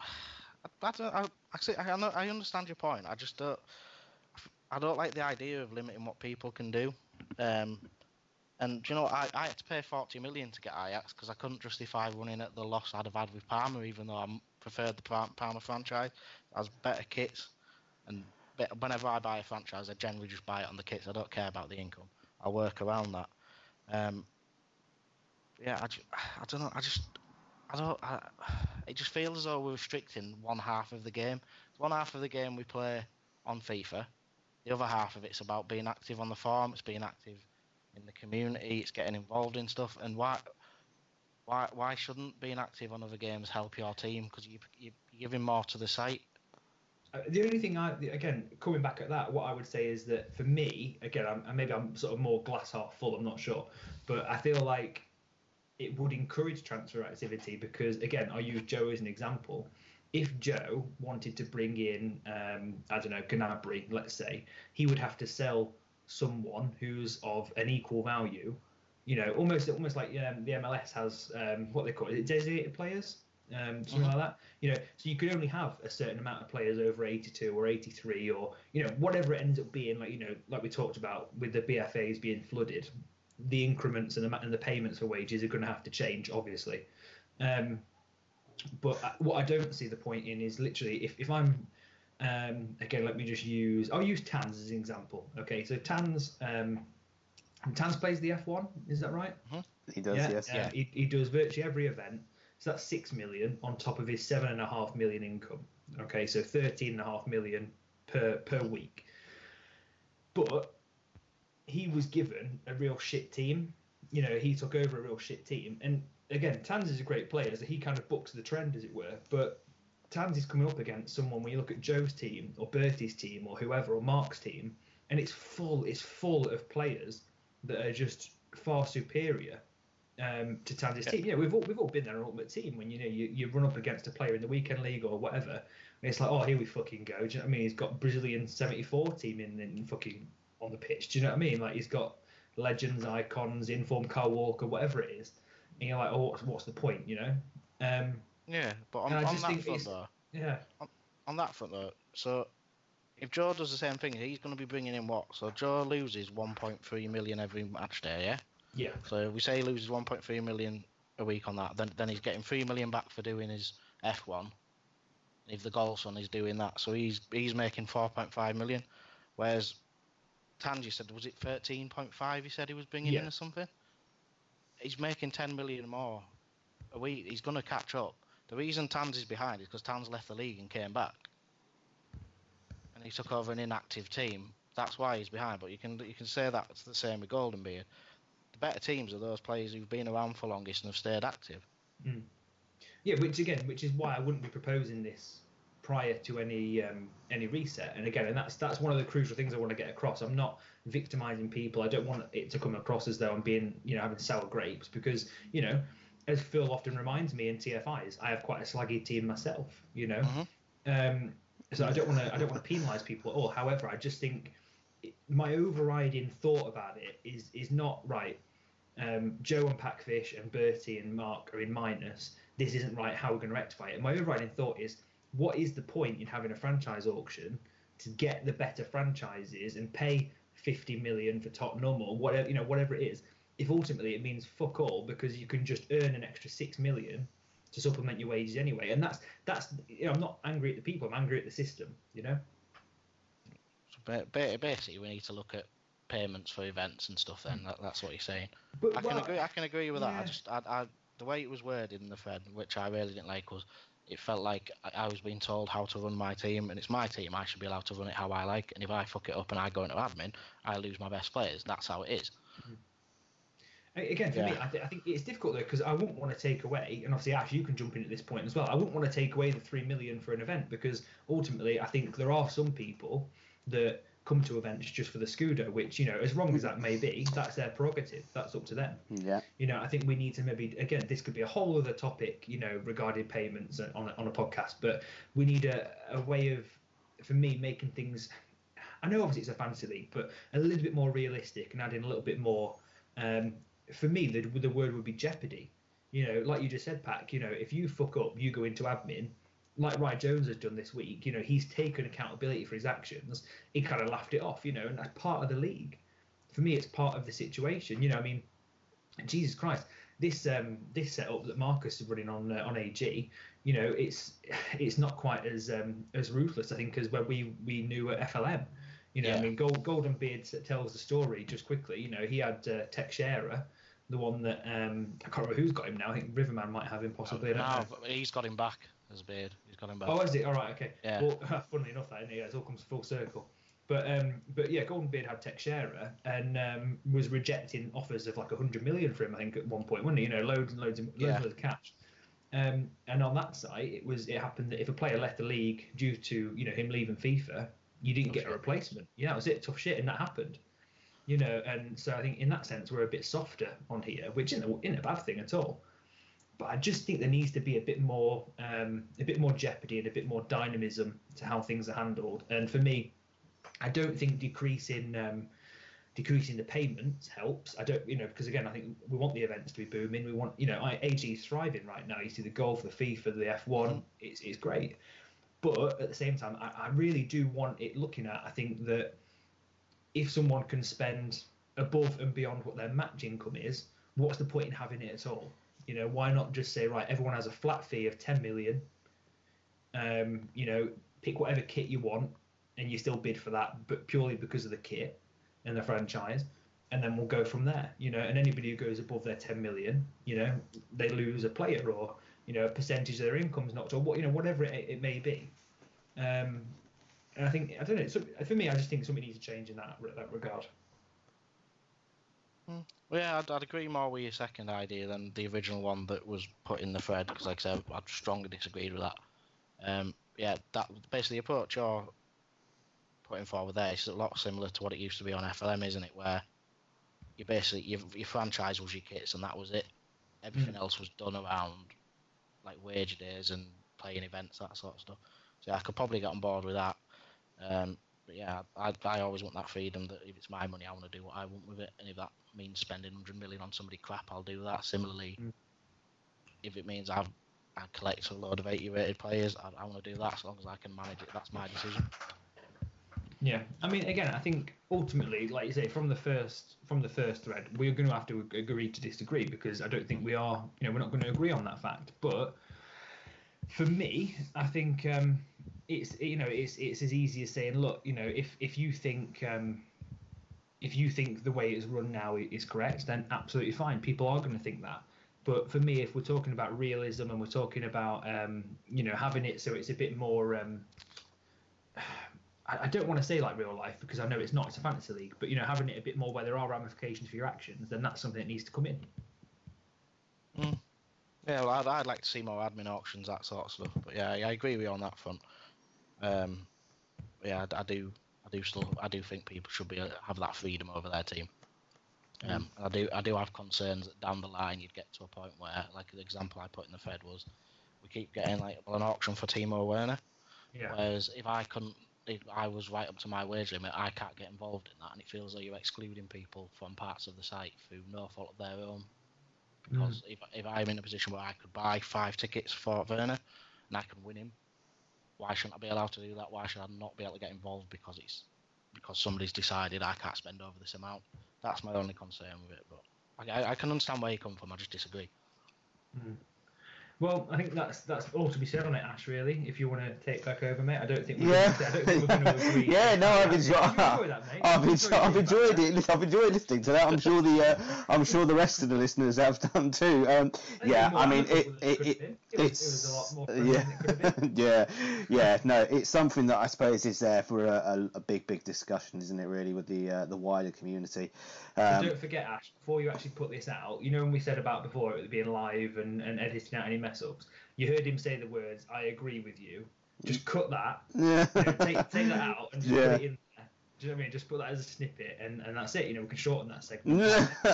I, I, actually, I, know, I understand your point. I just don't. I don't like the idea of limiting what people can do. Um, and you know, I, I had to pay 40 million to get Ajax because I couldn't justify running at the loss I'd have had with Parma, even though I preferred the Parma franchise. as better kits, and whenever I buy a franchise, I generally just buy it on the kits. I don't care about the income. I work around that. Um, yeah, I, I don't know. I just I don't. I, it just feels as though we're restricting one half of the game. One half of the game we play on FIFA. The other half of it's about being active on the farm. It's being active in the community. It's getting involved in stuff. And why, why, why shouldn't being active on other games help your team? Because you, you, you're giving more to the site. Uh, the only thing I, again, coming back at that, what I would say is that for me, again, I'm, maybe I'm sort of more glass half full. I'm not sure, but I feel like it would encourage transfer activity because, again, I'll use Joe as an example. If Joe wanted to bring in, um, I don't know, Gnabry, let's say, he would have to sell someone who's of an equal value. You know, almost almost like um, the MLS has um, what they call it, designated players, um, something mm-hmm. like that. You know, so you could only have a certain amount of players over 82 or 83 or you know whatever it ends up being. Like you know, like we talked about with the BFAs being flooded, the increments and the and the payments for wages are going to have to change, obviously. Um, but uh, what I don't see the point in is literally if, if I'm um, again, let me just use. I'll use Tans as an example. Okay, so Tans, um, Tans plays the F1. Is that right? Mm-hmm. He does. Yeah, yes. Yeah. He, he does virtually every event. So that's six million on top of his seven and a half million income. Okay, so thirteen and a half million per per week. But he was given a real shit team. You know, he took over a real shit team. And again, Tans is a great player, so he kind of books the trend, as it were. But Tans is coming up against someone when you look at Joe's team or Bertie's team or whoever or Mark's team, and it's full it's full of players that are just far superior um, to Tans's yeah. team. You know, we've all we've all been there on ultimate team when you know you, you run up against a player in the weekend league or whatever, and it's like, oh, here we fucking go. Do you know what I mean? He's got Brazilian '74 team in, in fucking on the pitch. Do you know what I mean? Like he's got legends, icons, informed Kyle Walker, whatever it is. And you're like, oh, what's, what's the point? You know? Um, yeah, but on, on that front though, yeah, on, on, that front though, so if Joe does the same thing, he's going to be bringing in what? So Joe loses 1.3 million every match day, yeah. Yeah. So we say he loses 1.3 million a week on that, then then he's getting 3 million back for doing his F1. If the Golson is doing that, so he's he's making 4.5 million, whereas Tanji said was it 13.5? He said he was bringing yeah. in or something. He's making 10 million more a week. He's going to catch up. The reason Tans is behind is because Tans left the league and came back, and he took over an inactive team. That's why he's behind. But you can you can say that's the same with Golden Beard. The better teams are those players who've been around for longest and have stayed active. Mm. Yeah, which again, which is why I wouldn't be proposing this prior to any um, any reset. And again, and that's that's one of the crucial things I want to get across. I'm not victimizing people. I don't want it to come across as though I'm being you know having sour grapes because you know as Phil often reminds me in TFIs, I have quite a slaggy team myself, you know. Mm-hmm. Um, so I don't want to I don't want to penalise people at all. However, I just think my overriding thought about it is is not right. Um, Joe and Packfish and Bertie and Mark are in minus. This isn't right. How we're going to rectify it? And my overriding thought is, what is the point in having a franchise auction to get the better franchises and pay 50 million for Tottenham or whatever you know whatever it is? if ultimately it means fuck all because you can just earn an extra six million to supplement your wages anyway. And that's that's you know I'm not angry at the people, I'm angry at the system. You know. So basically, we need to look at payments for events and stuff. Then that, that's what you're saying. But, I can well, agree. I can agree with yeah. that. I just I, I, the way it was worded in the thread, which I really didn't like, was it felt like I was being told how to run my team, and it's my team. I should be allowed to run it how I like. And if I fuck it up and I go into admin, I lose my best players. That's how it is. Mm-hmm Again, for yeah. me, I, th- I, think it's difficult though because I wouldn't want to take away, and obviously Ash, you can jump in at this point as well. I wouldn't want to take away the three million for an event because ultimately, I think there are some people that come to events just for the Scudo, which, you know, as wrong as that may be, that's their prerogative. That's up to them. Yeah. You know, I think we need to maybe, again, this could be a whole other topic, you know, regarding payments on a, on a podcast, but we need a, a way of, for me, making things, I know obviously it's a fantasy league, but a little bit more realistic and adding a little bit more, um, for me, the, the word would be jeopardy. You know, like you just said, Pack, you know, if you fuck up, you go into admin, like Ryan Jones has done this week, you know, he's taken accountability for his actions. He kind of laughed it off, you know, and that's part of the league. For me, it's part of the situation. You know, I mean, Jesus Christ, this um, this setup that Marcus is running on uh, on AG, you know, it's it's not quite as um, as ruthless, I think, as where we we knew at FLM. You know, yeah. I mean, Gold, Golden Beard tells the story just quickly. You know, he had uh, Teixeira, the one that um, I can't remember who's got him now. I think Riverman might have him possibly. Oh, no, he's got him back as Beard. He's got him back. Oh, is it? All right, okay. Yeah. Well, funnily enough, that yeah, it all comes full circle. But um, but yeah, Golden Beard had Teixeira and um, was rejecting offers of like hundred million for him. I think at one point, wasn't he? You know, loads and loads, of, loads yeah. of cash. Um, and on that site, it was it happened that if a player left the league due to you know him leaving FIFA, you didn't get a replacement. Yeah, that was it. Tough shit, and that happened. You know, and so I think in that sense we're a bit softer on here, which isn't a, isn't a bad thing at all but I just think there needs to be a bit more, um, a bit more jeopardy and a bit more dynamism to how things are handled. And for me, I don't think decreasing um, decreasing the payments helps. I don't, you know, because again, I think we want the events to be booming. We want, you know, AG is thriving right now. You see the golf, the FIFA, the F1. It's it's great, but at the same time, I, I really do want it looking at. I think that if someone can spend above and beyond what their match income is, what's the point in having it at all? You know, why not just say right? Everyone has a flat fee of 10 million. Um, you know, pick whatever kit you want, and you still bid for that, but purely because of the kit and the franchise, and then we'll go from there. You know, and anybody who goes above their 10 million, you know, they lose a player or you know a percentage of their income's knocked or what you know whatever it, it may be. Um, and I think I don't know. So for me, I just think something needs to change in that that regard. Well, yeah, I'd, I'd, agree more with your second idea than the original one that was put in the thread because, like I said, I'd strongly disagreed with that. Um, yeah, that basically the approach you're putting forward there is a lot similar to what it used to be on FLM, isn't it? Where you basically your, your franchise was your kits and that was it. Everything mm. else was done around like wage days and playing events, that sort of stuff. So yeah, I could probably get on board with that. Um, but yeah, I, I always want that freedom that if it's my money, I want to do what I want with it, and if that means spending 100 million on somebody crap, I'll do that. Similarly, mm. if it means I've I collect a load of 80 rated players, I, I want to do that as long as I can manage it. That's my decision. Yeah, I mean, again, I think ultimately, like you say, from the first from the first thread, we're going to have to agree to disagree because I don't think we are, you know, we're not going to agree on that fact. But for me, I think um, it's you know it's it's as easy as saying, look, you know, if if you think um, if you think the way it's run now is correct, then absolutely fine. People are going to think that. But for me, if we're talking about realism and we're talking about um, you know having it so it's a bit more, um, I, I, don't want to say like real life because I know it's not. It's a fantasy league, but you know having it a bit more where there are ramifications for your actions, then that's something that needs to come in. Mm. Yeah, well, I'd, I'd like to see more admin auctions, that sort of stuff. But yeah, I agree with you on that front. Um, yeah, I, I do do still I do think people should be uh, have that freedom over their team. Mm. Um, I do I do have concerns that down the line you'd get to a point where, like the example I put in the Fed was, we keep getting like an auction for Timo Werner. Yeah. Whereas if I couldn't, if I was right up to my wage limit, I can't get involved in that, and it feels like you're excluding people from parts of the site through no fault of their own. Because mm. if if I'm in a position where I could buy five tickets for Werner, and I can win him, why shouldn't I be allowed to do that? Why should I not be able to get involved because it's because somebody's decided I can't spend over this amount? That's my only concern with it. But I, I can understand where you come from. I just disagree. Mm. Well, I think that's that's all to be said on it, Ash. Really, if you want to take back over, mate. I don't think. We're yeah. Gonna, I don't think we're going to agree. yeah, no, I've enjoyed. Enjoy that, I've, enjoyed, I've enjoyed it. I've enjoyed listening to that. I'm sure the uh, I'm sure the rest of the listeners have done too. Um, yeah, I mean, it, it, it, It was, it was a lot more yeah, than it could have been. yeah, yeah. No, it's something that I suppose is there for a, a, a big, big discussion, isn't it? Really, with the uh, the wider community. Um, don't forget, Ash, before you actually put this out, you know when we said about before it being live and, and editing out any mess ups, you heard him say the words, I agree with you. Just cut that, yeah. you know, take, take that out and just Yeah. put it in there. Do you know what I mean? Just put that as a snippet and, and that's it. You know, we can shorten that segment.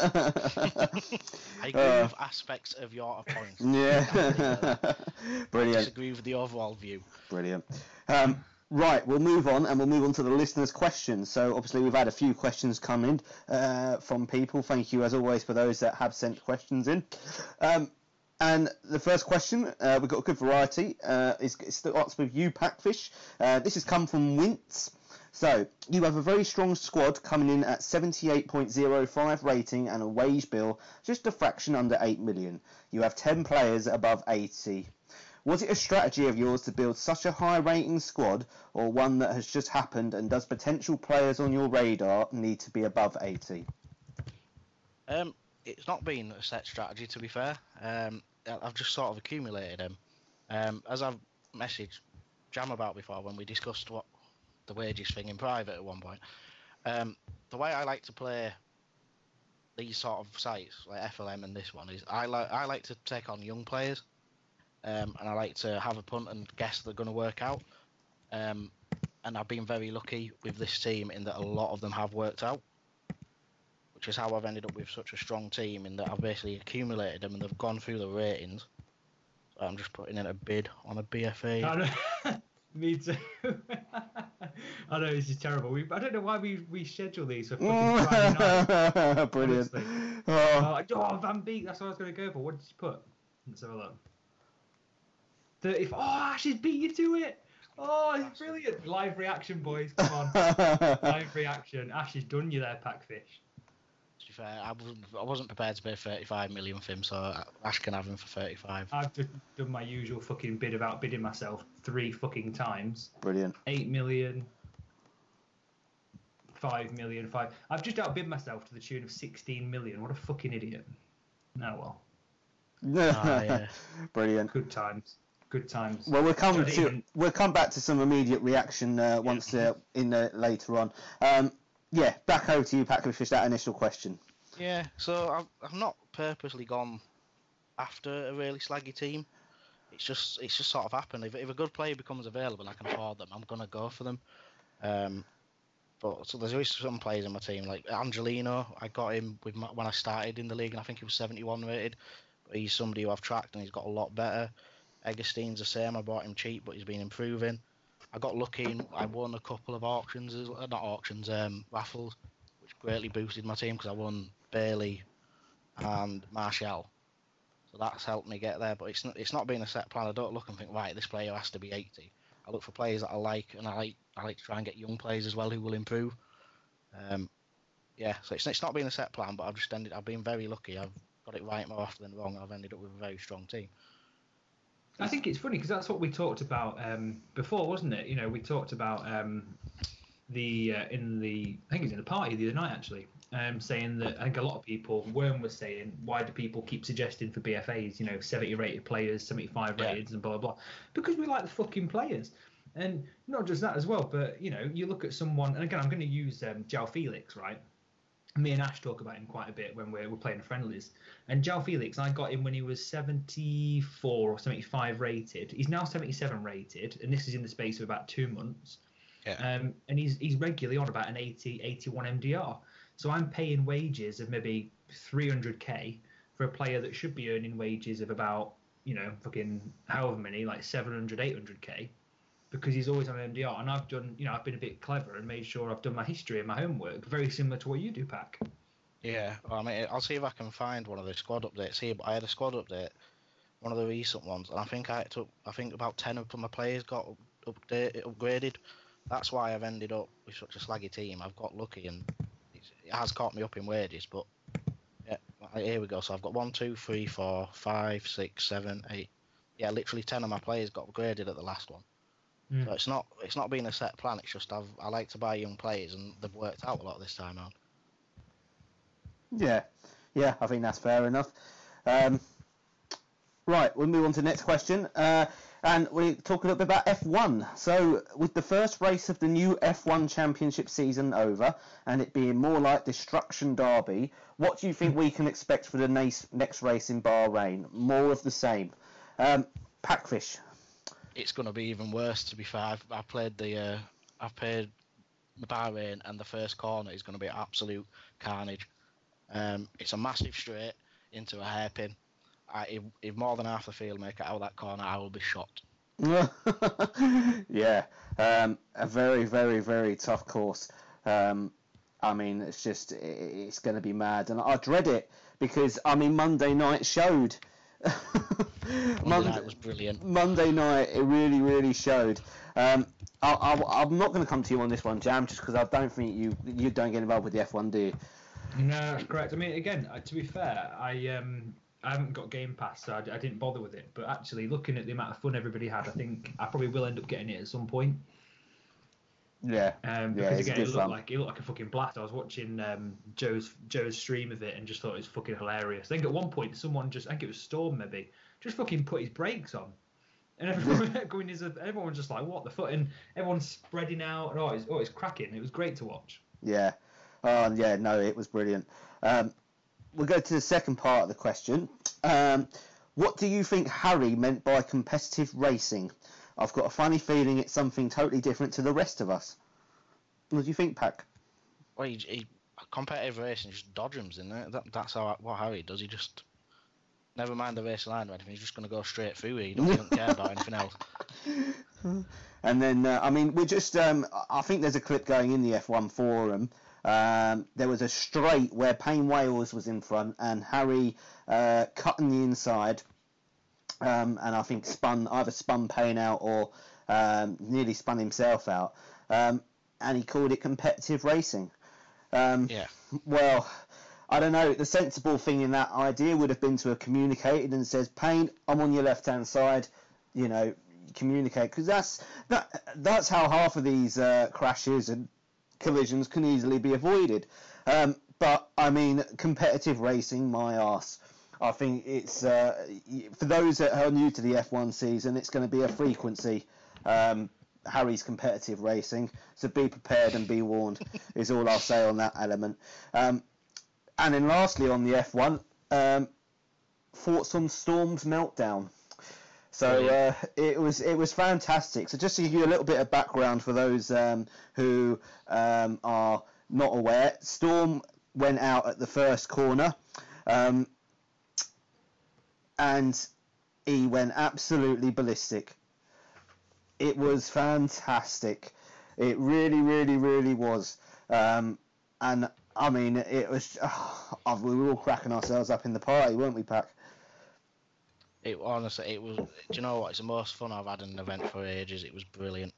I agree Uh, with aspects of your points. yeah. Brilliant. I Brilliant. disagree with the overall view. Brilliant. Um, right, we'll move on and we'll move on to the listeners' questions. So, obviously, we've had a few questions come in uh, from people. Thank you, as always, for those that have sent questions in. Um, and the first question, uh, we've got a good variety. Uh, it starts with you, Packfish. Uh, this has come from Wince. So, you have a very strong squad coming in at 78.05 rating and a wage bill just a fraction under 8 million. You have 10 players above 80. Was it a strategy of yours to build such a high rating squad, or one that has just happened, and does potential players on your radar need to be above 80? Um, it's not been a set strategy, to be fair. Um, I've just sort of accumulated them. Um, as I've messaged Jam about before when we discussed what the wages thing in private at one point. Um, the way I like to play these sort of sites like FLM and this one is I like I like to take on young players, um, and I like to have a punt and guess they're going to work out. Um, and I've been very lucky with this team in that a lot of them have worked out which is how I've ended up with such a strong team in that I've basically accumulated them and they've gone through the ratings. So I'm just putting in a bid on a BFA. Me too. I know this is terrible. We, I don't know why we we schedule these for fucking Friday night. Brilliant. honestly. Oh, Oh, oh, Van Beek. That's what I was going to go for. What did you put? Let's have a look. Thirty. Oh, Ashes beat you to it. Oh, it's brilliant. Live reaction, boys. Come on. Live reaction. Ash has done you there, Packfish. To be fair, I wasn't, I wasn't prepared to pay 35 million for him, so Ash can have him for 35. I've just done my usual fucking bid of outbidding myself three fucking times. Brilliant. Eight million. Five million, five. I've just outbid myself to the tune of 16 million. What a fucking idiot. No, well, Ah, yeah. Brilliant. good times. Good times. Well, we'll come to even- we'll come back to some immediate reaction uh, once uh, in the, later on. Um, yeah, back over to you, Patrick, for that initial question. Yeah, so I've, I've not purposely gone after a really slaggy team. It's just it's just sort of happened. If, if a good player becomes available and I can afford them, I'm gonna go for them. Um, but so there's always some players in my team like Angelino. I got him with my, when I started in the league, and I think he was 71 rated. But he's somebody who I've tracked and he's got a lot better. Eggestein's the same. I bought him cheap, but he's been improving. I got lucky. I won a couple of auctions, uh, not auctions, um, raffles, which greatly boosted my team because I won Bailey and Martial. So that's helped me get there. But it's not, it's not been a set plan. I don't look and think right, this player has to be 80. I look for players that I like, and I like I like to try and get young players as well who will improve. Um, yeah, so it's, it's not been a set plan, but I've just ended. I've been very lucky. I've got it right more often than wrong. I've ended up with a very strong team. I think it's funny because that's what we talked about um, before, wasn't it? You know, we talked about um, the uh, in the I think it was in the party the other night actually, um, saying that I think a lot of people, Worm was saying, why do people keep suggesting for BFAs, you know, 70 rated players, 75 Yeah. rated, and blah blah blah? Because we like the fucking players, and not just that as well, but you know, you look at someone, and again, I'm going to use um, João Félix, right? Me and Ash talk about him quite a bit when we're, we're playing friendlies. And João Félix, I got him when he was 74 or 75 rated. He's now 77 rated, and this is in the space of about two months. Yeah. Um, and he's he's regularly on about an 80, 81 MDR. So I'm paying wages of maybe 300k for a player that should be earning wages of about, you know, fucking however many, like 700, 800k, because he's always on MDR. And I've done, you know, I've been a bit clever and made sure I've done my history and my homework, very similar to what you do, Pack. Yeah, well, I mean, I'll see if I can find one of the squad updates here. But I had a squad update, one of the recent ones, and I think I took, I think about ten of my players got update, upgraded. That's why I've ended up with such a slaggy team. I've got lucky, and it has caught me up in wages. But yeah, here we go. So I've got one, two, three, four, five, six, seven, eight. Yeah, literally ten of my players got upgraded at the last one. Mm. So it's not, it's not been a set plan. It's just I've, I like to buy young players, and they've worked out a lot this time on. Yeah, yeah, I think that's fair enough. Um, right, we'll move on to the next question. Uh, and we talk a little bit about F1. So, with the first race of the new F1 Championship season over, and it being more like Destruction Derby, what do you think we can expect for the next, next race in Bahrain? More of the same. Um, Packfish. It's going to be even worse. To be fair, I've, I played the uh, I've played the Bahrain, and the first corner is going to be absolute carnage. Um, it's a massive straight into a hairpin. I, if, if more than half the field make it out of that corner, I will be shot. yeah, um, a very, very, very tough course. Um, I mean, it's just it's going to be mad, and I dread it because I mean Monday night showed. Monday, Monday night was brilliant. Monday night, it really, really showed. Um, I, am not going to come to you on this one, Jam, just because I don't think you you don't get involved with the F1, do you? No, that's correct. I mean, again, uh, to be fair, I um I haven't got Game Pass, so I, I, didn't bother with it. But actually, looking at the amount of fun everybody had, I think I probably will end up getting it at some point. Yeah. Um, because yeah, again, it looked like it looked like a fucking blast. I was watching um, Joe's Joe's stream of it and just thought it was fucking hilarious. I think at one point someone just I think it was Storm maybe just fucking put his brakes on. And everyone going is everyone just like, what the fuck? And everyone's spreading out. And, oh, it's, oh, it's cracking. It was great to watch. Yeah. Oh, yeah, no, it was brilliant. Um, we'll go to the second part of the question. Um, what do you think Harry meant by competitive racing? I've got a funny feeling it's something totally different to the rest of us. What do you think, Pack? Well, he, he competitive racing just dodge him, isn't it? That, that's how what Harry does. He just never mind the race line or anything. He's just going to go straight through. He doesn't, he doesn't care about anything else. And then, uh, I mean, we just, um, I think there's a clip going in the F1 forum um, there was a straight where Payne Wales was in front and Harry uh, cut on the inside, um, and I think spun either spun Payne out or um, nearly spun himself out, um, and he called it competitive racing. Um, yeah. Well. I don't know. The sensible thing in that idea would have been to have communicated and says, "Payne, I'm on your left hand side. You know, communicate because that's that that's how half of these uh, crashes and collisions can easily be avoided. Um, but I mean, competitive racing, my ass. I think it's uh, for those that are new to the F1 season, it's going to be a frequency. Um, Harry's competitive racing, so be prepared and be warned is all I'll say on that element. Um, and then lastly on the F1, um, thoughts on Storm's meltdown. So uh, it was it was fantastic. So just to give you a little bit of background for those um, who um, are not aware, Storm went out at the first corner, um, and he went absolutely ballistic. It was fantastic. It really, really, really was. Um, and I mean, it was. Oh, we were all cracking ourselves up in the party, weren't we, Pack? It honestly, it was. Do you know what? It's the most fun I've had in an event for ages. It was brilliant.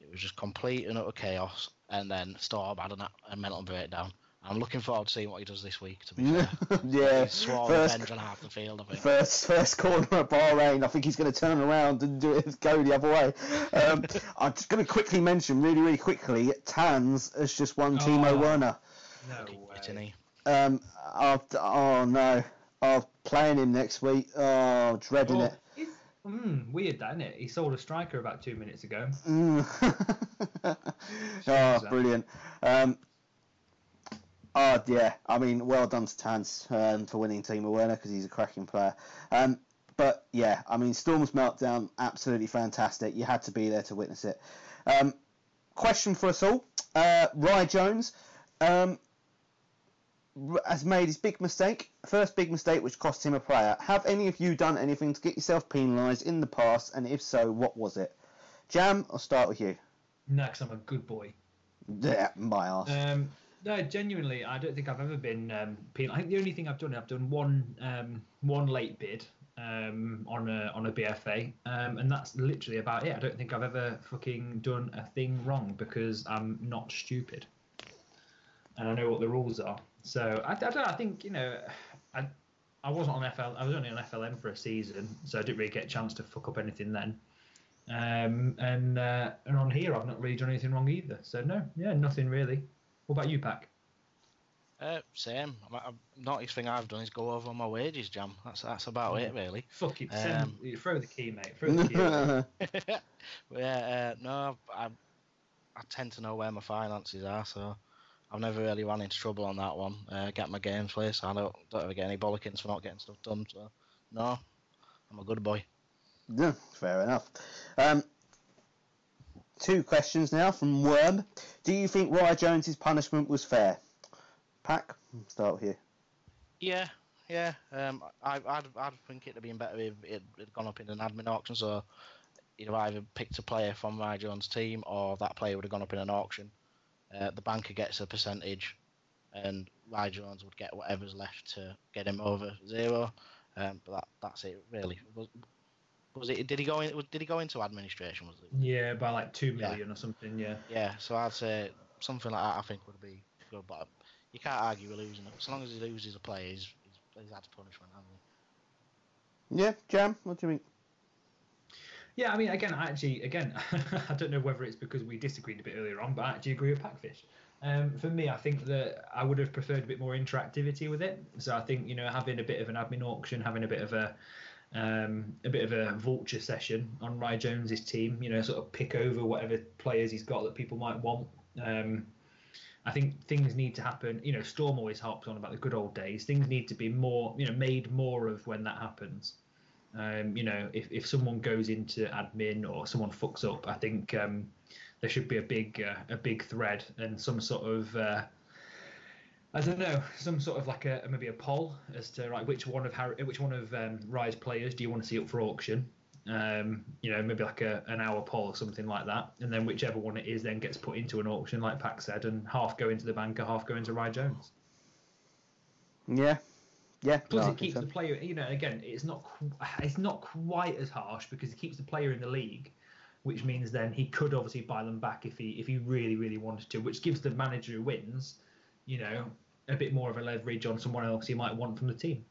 It was just complete and utter chaos, and then Storm had a, a mental breakdown. I'm looking forward to seeing what he does this week. To be fair, yeah, he swore first, revenge on half the field. I think. First, first corner at Bahrain. I think he's going to turn around and do it, go the other way. Um, I'm just going to quickly mention, really, really quickly, Tans has just won oh, Timo Werner. No way. Um, after, oh no. Oh, playing him next week. Oh, dreading well, it. Mm, weird, that, isn't it? He sold a striker about two minutes ago. Mm. oh, brilliant. Um, oh, yeah. I mean, well done to Tans um, for winning Timo Werner because he's a cracking player. Um, but yeah, I mean, Storm's meltdown, absolutely fantastic. You had to be there to witness it. Um, question for us all: uh, Rai Jones. Um, has made his big mistake, first big mistake which cost him a player. Have any of you done anything to get yourself penalised in the past, and if so, what was it? Jam, I'll start with you. No, because I'm a good boy. Yeah, my ass. Um, no, genuinely, I don't think I've ever been um, penalised. I think the only thing I've done, I've done one um, one late bid um, on a on a BFA, um, and that's literally about it. I don't think I've ever fucking done a thing wrong because I'm not stupid, and I know what the rules are. So I, I don't. I think you know, I I wasn't on FL. I was only on FLM for a season, so I didn't really get a chance to fuck up anything then. Um, and uh, and on here, I've not really done anything wrong either. So no, yeah, nothing really. What about you, Pack? Uh, same. I, naughtiest thing I've done is go over my wages, Jam. That's that's about it, really. Fuck it. Send, um, throw the key, mate. Throw the key. yeah, uh, no, I, I tend to know where my finances are, so I've never really run into trouble on that one. Uh, get my games place. I don't don't ever get any bollockings for not getting stuff done. So no, I'm a good boy. Yeah, fair enough. Um, two questions now from Worm. Do you think Rye Jones's punishment was fair? Pack, start here. Yeah, yeah. Um, I, I'd, I'd think it'd have been better if it had gone up in an admin auction. So you'd have either picked a player from Rye Jones' team, or that player would have gone up in an auction. Uh, the banker gets a percentage, and Rye Jones would get whatever's left to get him over zero. Um, but that, that's it, really. Was, was it? Did he go in? Did he go into administration? Was it? Yeah, by like two million yeah. or something. Yeah. Yeah. So I'd say something like that. I think would be good, but you can't argue with losing it. As long as he loses a player, he's, he's, he's had punishment, hasn't he? Yeah, Jam. What do you think? Yeah, I mean, again, I actually, again, I don't know whether it's because we disagreed a bit earlier on, but I actually agree with Packfish. Um, for me, I think that I would have preferred a bit more interactivity with it. So I think you know having a bit of an admin auction, having a bit of a um, a bit of a vulture session on Rye Jones's team. You know, sort of pick over whatever players he's got that people might want. Um, I think things need to happen. You know, Storm always harps on about the good old days. Things need to be more, you know, made more of when that happens. Um, you know, if, if someone goes into admin or someone fucks up, I think um, there should be a big uh, a big thread and some sort of uh, I don't know, some sort of like a maybe a poll as to like which one of Harry, which one of um, Rise players do you want to see up for auction, um, you know, maybe like a, an hour poll or something like that, and then whichever one it is then gets put into an auction, like Pack said, and half go into the banker, half go into Rye Jones. Yeah, yeah. Plus, no, it keeps so. the player. You know, again, it's not it's not quite as harsh because it keeps the player in the league, which means then he could obviously buy them back if he if he really really wanted to, which gives the manager who wins, you know, a bit more of a leverage on someone else he might want from the team.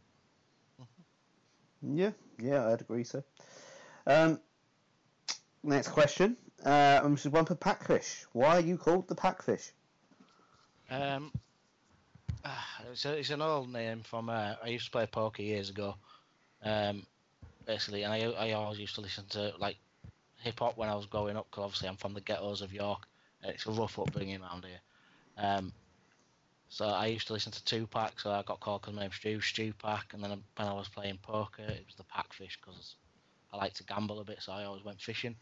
Yeah, yeah, I'd agree so. Um, next question. Uh, this is one for Packfish. Why are you called the Packfish? Um, uh, it's, a, it's, an old name from. Uh, I used to play poker years ago. Um, basically, and I, I always used to listen to like hip hop when I was growing up. Because obviously I'm from the ghettos of York. It's a rough upbringing around here. Um, so I used to listen to Tupac, so I got called because my name's Stu, Stu Pack, and then when I was playing poker, it was the Pack Fish because I like to gamble a bit, so I always went fishing.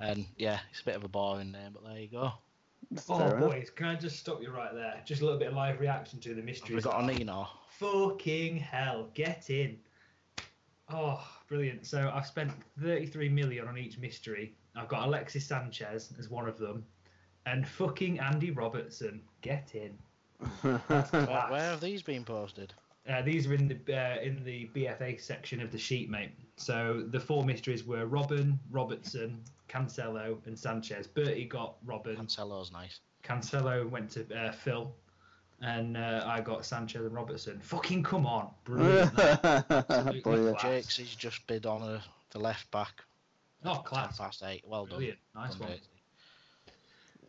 And yeah, it's a bit of a boring name, but there you go. oh, boys, can I just stop you right there? Just a little bit of live reaction to the mystery. We got a Nino. Fucking hell, get in. Oh, brilliant. So I've spent 33 million on each mystery. I've got Alexis Sanchez as one of them, and fucking Andy Robertson. Get in. Where, where have these been posted? Uh, these are in the uh, in the BFA section of the sheet, mate. So the four mysteries were Robben, Robertson, Cancelo, and Sanchez. Bertie got Robben. Cancelo's nice. Cancelo went to uh, Phil, and uh, I got Sanchez and Robertson. Fucking come on, brilliant! brilliant. Jakes he's just bid on a, the left back. Oh, class! Past eight. Well brilliant. done. Nice one.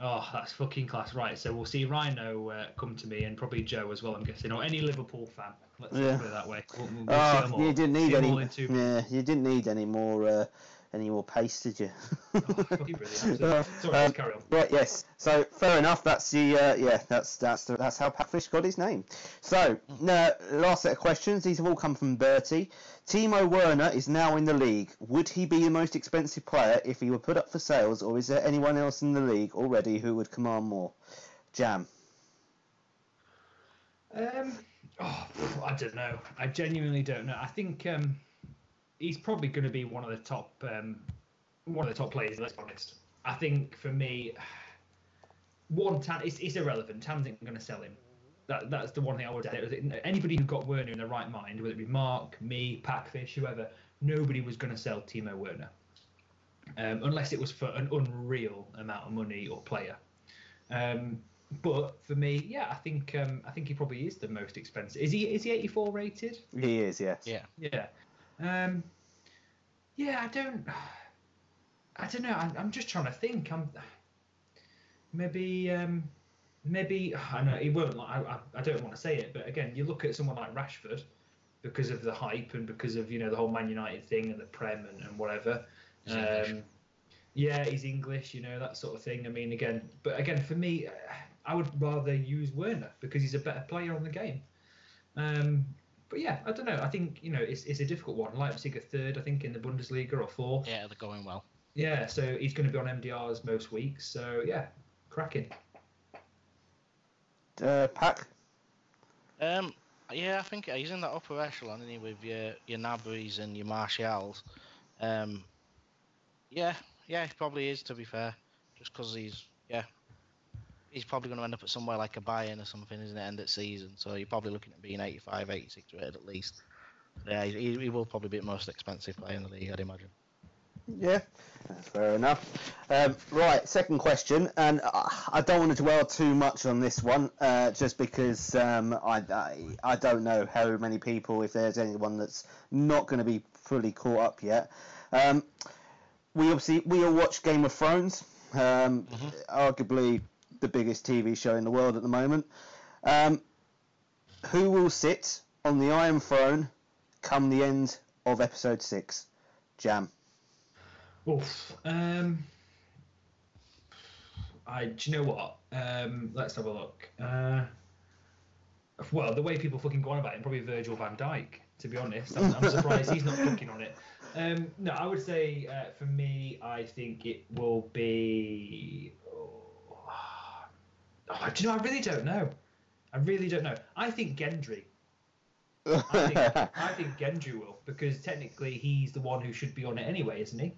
Oh, that's fucking class. Right, so we'll see Rhino uh, come to me and probably Joe as well, I'm guessing, or any Liverpool fan. Let's yeah. put it that way. We'll, we'll oh, you didn't need any. Yeah, you didn't need any more uh, any more pace, did you? oh, brilliant. Sorry, um, carry on. Yeah, yes. So fair enough. That's the uh, yeah. That's that's the, that's how Packfish got his name. So now, last set of questions. These have all come from Bertie. Timo Werner is now in the league. Would he be the most expensive player if he were put up for sales, or is there anyone else in the league already who would command more? Jam. Um. Oh, I don't know. I genuinely don't know. I think um, he's probably going to be one of the top um, one of the top players. Let's be honest. I think for me, one Tan it's, it's irrelevant. Tan's not going to sell him. That, that's the one thing I would say. Anybody who got Werner in the right mind, whether it be Mark, me, Packfish, whoever, nobody was going to sell Timo Werner, um, unless it was for an unreal amount of money or player. Um, but for me, yeah, I think um, I think he probably is the most expensive. Is he is he 84 rated? He is, yes. Yeah. Yeah. Um, yeah, I don't. I don't know. I'm, I'm just trying to think. I'm maybe. Um, maybe I know he won't. Like, I, I don't want to say it, but again, you look at someone like Rashford because of the hype and because of you know the whole Man United thing and the Prem and, and whatever. Um, yeah, he's English, you know that sort of thing. I mean, again, but again, for me, I would rather use Werner because he's a better player on the game. Um, but yeah, I don't know. I think you know it's, it's a difficult one. Leipzig are third, I think, in the Bundesliga or fourth. Yeah, they're going well. Yeah, so he's going to be on MDRs most weeks. So yeah, cracking. Uh, Pack. Um, yeah, I think he's in that upper echelon, isn't he, with your your Gnabrys and your Martials. Um, yeah, yeah, he probably is. To be fair, just because he's yeah, he's probably going to end up at somewhere like a Bayern or something, isn't it? End of season, so you're probably looking at being 85, 86 rated at least. Yeah, he, he will probably be the most expensive player in the league, I'd imagine. Yeah, that's fair enough. Um, right, second question, and I don't want to dwell too much on this one, uh, just because um, I, I, I don't know how many people, if there's anyone that's not going to be fully caught up yet. Um, we obviously we all watch Game of Thrones, um, mm-hmm. arguably the biggest TV show in the world at the moment. Um, who will sit on the Iron Throne come the end of episode six? Jam. Oof. Um, I do you know what? Um, let's have a look. Uh, well, the way people fucking go on about it, probably Virgil Van Dijk, To be honest, I'm, I'm surprised he's not fucking on it. Um, no, I would say uh, for me, I think it will be. Oh, do you know? I really don't know. I really don't know. I think Gendry. I think, I think Gendry will because technically he's the one who should be on it anyway, isn't he?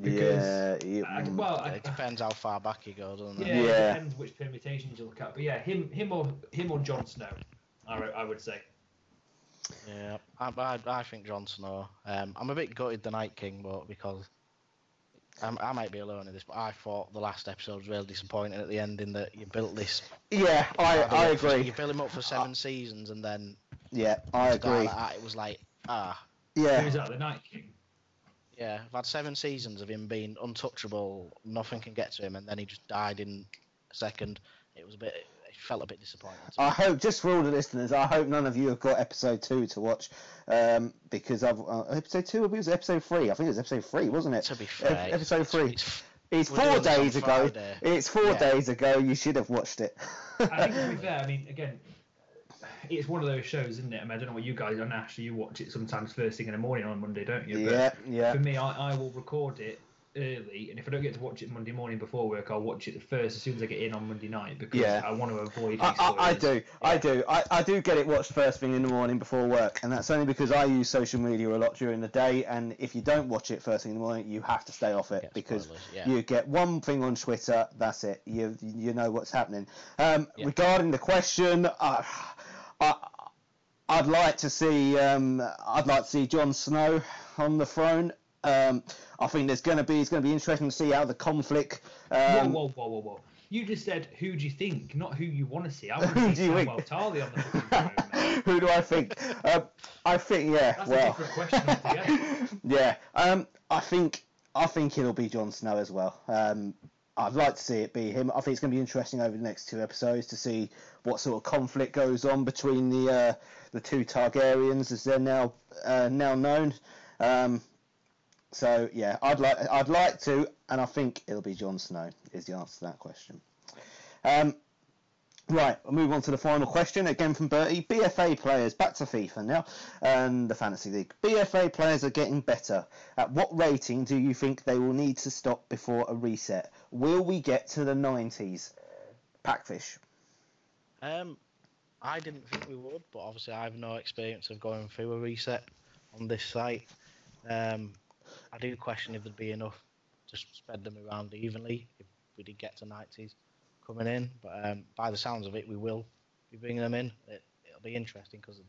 Because, yeah, it, uh, well, it depends how far back you go, doesn't it? Yeah, yeah. it depends which permutations you look at. But yeah, him, him or him or Jon Snow, I, I would say. Yeah, I, I, I think Jon Snow. Um, I'm a bit gutted the Night King, but because I'm, i might be alone in this, but I thought the last episode was really disappointing at the ending that you built this. Yeah, I, I agree. you built him up for seven uh, seasons and then. Yeah, I agree. Like that, it was like ah. Yeah. Who's that? The Night King. Yeah, I've had seven seasons of him being untouchable, nothing can get to him, and then he just died in a second. It was a bit, it felt a bit disappointing. I hope, just for all the listeners, I hope none of you have got episode two to watch, um, because I've uh, episode two. It was episode three. I think it was episode three, wasn't it? To be fair, episode three. It's, it's four days ago. It's four yeah. days ago. You should have watched it. I think to be fair, I mean, again, it's one of those shows, isn't it? I, mean, I don't know what you guys on Actually, you watch it sometimes first thing in the morning on Monday, don't you? But yeah, yeah. For me, I, I will record it early, and if I don't get to watch it Monday morning before work, I'll watch it first as soon as I get in on Monday night because yeah. I want to avoid. I, I, I, do, yeah. I do, I, I do get it watched first thing in the morning before work, and that's only because I use social media a lot during the day, and if you don't watch it first thing in the morning, you have to stay off it because yeah. you get one thing on Twitter, that's it, you you know what's happening. Um, regarding the question, uh, I I'd like to see um, I'd like to see Jon Snow on the throne. Um, I think there's going to be it's going to be interesting to see how the conflict. Um, whoa, whoa, whoa, whoa, whoa! You just said who do you think, not who you want to see. I want to see Samwell Tarly on the who do I think? Uh, I think yeah. That's well, a different question yeah, um, I think I think it'll be Jon Snow as well. Um, I'd like to see it be him. I think it's going to be interesting over the next two episodes to see what sort of conflict goes on between the uh, the two Targaryens, as they're now uh, now known. Um, so yeah, I'd like I'd like to, and I think it'll be Jon Snow is the answer to that question. Um, right, we'll move on to the final question again from Bertie. BFA players back to FIFA now, and the fantasy league. BFA players are getting better. At what rating do you think they will need to stop before a reset? Will we get to the 90s? Packfish. Um, I didn't think we would, but obviously I have no experience of going through a reset on this site. Um, I do question if there'd be enough to spread them around evenly if we did get to 90s coming in. But um, by the sounds of it, we will be bringing them in. It, will be interesting because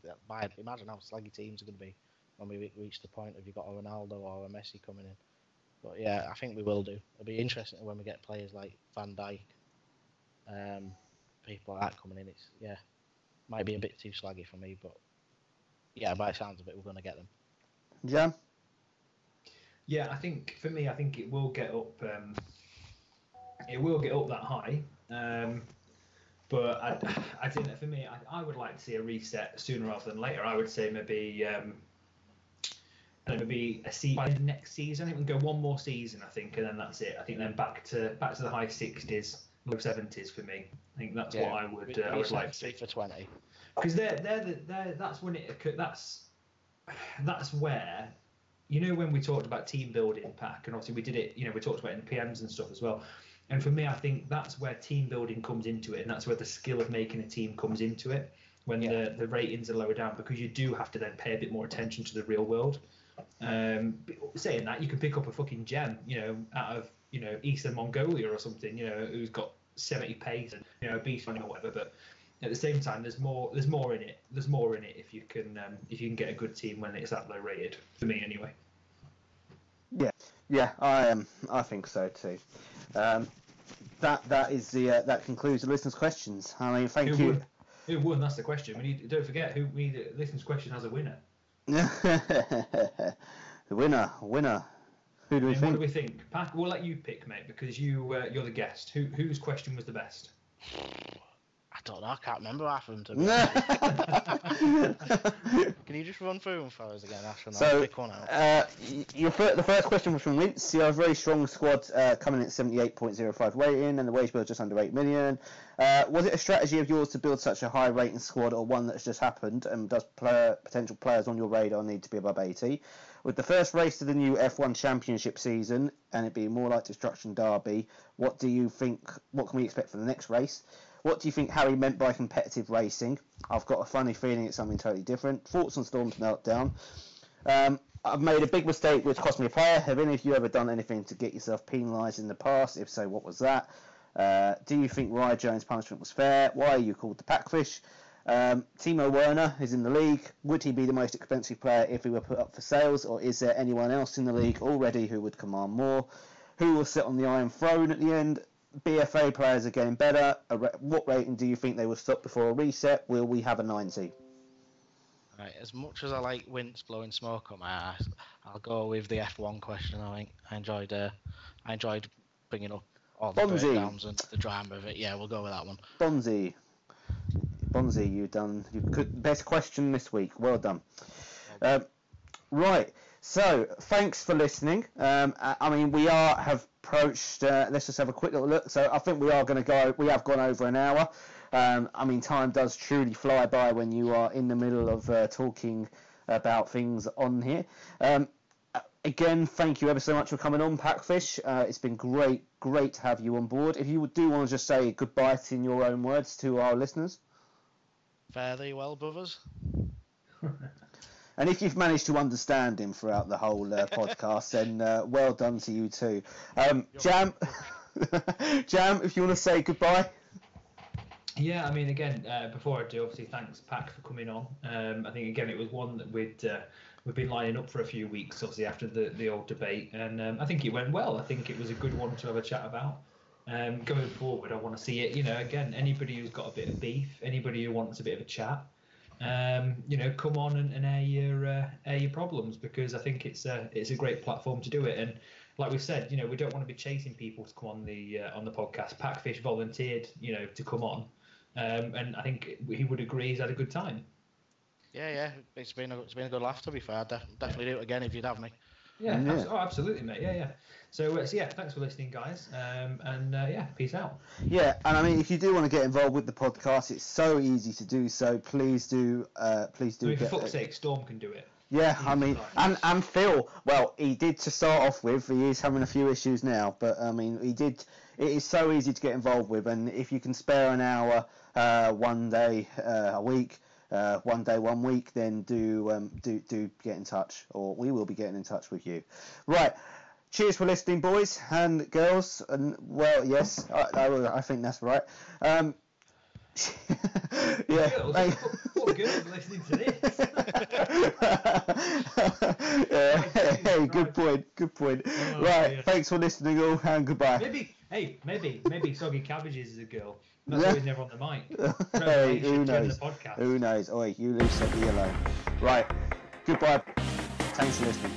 imagine how slaggy teams are going to be when we reach the point of you've got a Ronaldo or a Messi coming in. But yeah, I think we will do. It'll be interesting when we get players like Van Dijk. Um, people like that coming in, it's yeah, might be a bit too slaggy for me, but yeah, by the sounds of it, we're going to get them. Yeah. Yeah, I think for me, I think it will get up. Um, it will get up that high. Um, but I, I think that for me, I, I would like to see a reset sooner rather than later. I would say maybe um, maybe a season by the next season. I think we can go one more season, I think, and then that's it. I think then back to back to the high sixties, low seventies for me. I think that's Yeah, what I would uh, I would like to see FIFA 20. because they're they're the, they're that's when it that's that's where you know when we talked about team building pack and obviously we did it you know we talked about it in the PMs and stuff as well and for me I think that's where team building comes into it and that's where the skill of making a team comes into it when Yeah. the the ratings are lower down because you do have to then pay a bit more attention to the real world um but saying that you can pick up a fucking gem you know out of you know eastern Mongolia or something you know who's got 70 pace and you know a beast on or whatever but at the same time, there's more. There's more in it. There's more in it if you can um, if you can get a good team when it's that low rated. For me, anyway. Yeah, yeah, I um, I think so too. Um, that that is the uh, that concludes the listeners' questions. I mean, thank Who you. won? Who won? That's the question. We need. Don't forget who we the listeners' question has a winner. the winner, winner. Who do we And what think? do we think? Pack. We'll let you pick, mate, because you uh, you're the guest. Who whose question was the best? I don't know. I can't remember half of them. Can you just run through them for us again, Ash? And I'll So, pick one out. uh, your fir- the first question was from Vince. You have a very strong squad uh, coming in at 78.05 rating, and the wage bill is just under 8 million. Uh, was it a strategy of yours to build such a high rating squad, or one that's just happened? And does player, potential players on your radar need to be above 80? With the first race to the new F1 Championship season, and it being more like Destruction Derby, what do you think? What can we expect for the next race? What do you think Harry meant by competitive racing? I've got a funny feeling it's something totally different. Thoughts on Storm's meltdown? Um, I've made a big mistake which cost me a player. Have any of you ever done anything to get yourself penalised in the past? If so, what was that? Uh, do you think Ryan Jones' punishment was fair? Why are you called the Packfish? Um, Timo Werner is in the league. Would he be the most expensive player if he were put up for sales, or is there anyone else in the league already who would command more? Who will sit on the Iron Throne at the end? BFA players are getting better. What rating do you think they will stop before a reset? Will we have a 90? Right, as much as I like Vince blowing smoke up my ass, I'll go with the F1 question. I think I enjoyed. Uh, I enjoyed bringing up all the Bunsey. breakdowns and the drama of it. Yeah, we'll go with that one. Bunsey. Bunsey, you've done you could best question this week. Well done. Um, right. So thanks for listening. Um, I, I mean, we are have approached. Uh, let's just have a quick little look. So I think we are going to go. We have gone over an hour. Um, I mean, time does truly fly by when you are in the middle of uh, talking about things on here. Um, again, thank you ever so much for coming on, Packfish. Uh, it's been great, great to have you on board. If you do want to just say goodbye in your own words to our listeners, Fare thee well, brothers. and if you've managed to understand him throughout the whole uh, podcast, then uh, well done to you too. Um, Jam, Jam, if you want to say goodbye. Yeah, I mean, again, uh, before I do, obviously, thanks Pack for coming on. Um, I think again, it was one that we'd uh, we've been lining up for a few weeks, obviously after the the old debate, and um, I think it went well. I think it was a good one to have a chat about. Um, going forward, I want to see it. You know, again, anybody who's got a bit of beef, anybody who wants a bit of a chat, um, you know, come on and, and air your uh, air your problems because I think it's a it's a great platform to do it. And like we said, you know, we don't want to be chasing people to come on the uh, on the podcast. Packfish volunteered, you know, to come on, um, and I think he would agree he's had a good time. Yeah, yeah, it's been a, it's been a good laugh to be fair. I'd definitely do it again if you'd have me. Yeah, Yeah. abs- oh, absolutely, mate. Yeah, yeah. So, uh, so yeah, thanks for listening, guys. Um, and uh, yeah, peace out. Yeah, and I mean, if you do want to get involved with the podcast, it's so easy to do so. Please do, uh, please I do. mean, for get, fuck's sake, Storm can do it. Yeah, I mean, and and Phil, well, he did to start off with. He is having a few issues now, but I mean, he did. It is so easy to get involved with, and if you can spare an hour, uh, one day uh, a week, uh, one day one week, then do um, do do get in touch, or we will be getting in touch with you. Right. Cheers for listening, boys and girls. And well, yes, I, I, I think that's right. Um, yeah. Girls, thank- what, what girls listening to this? yeah, hey, good point, good point. Oh, right, dear. thanks for listening all, and goodbye. maybe, hey, maybe, maybe Soggy Cabbages is a girl. That's Yeah. why he's never on the mic. hey, who knows? Who knows? Oi, you leave Sophie alone. Right, goodbye. Thanks for listening.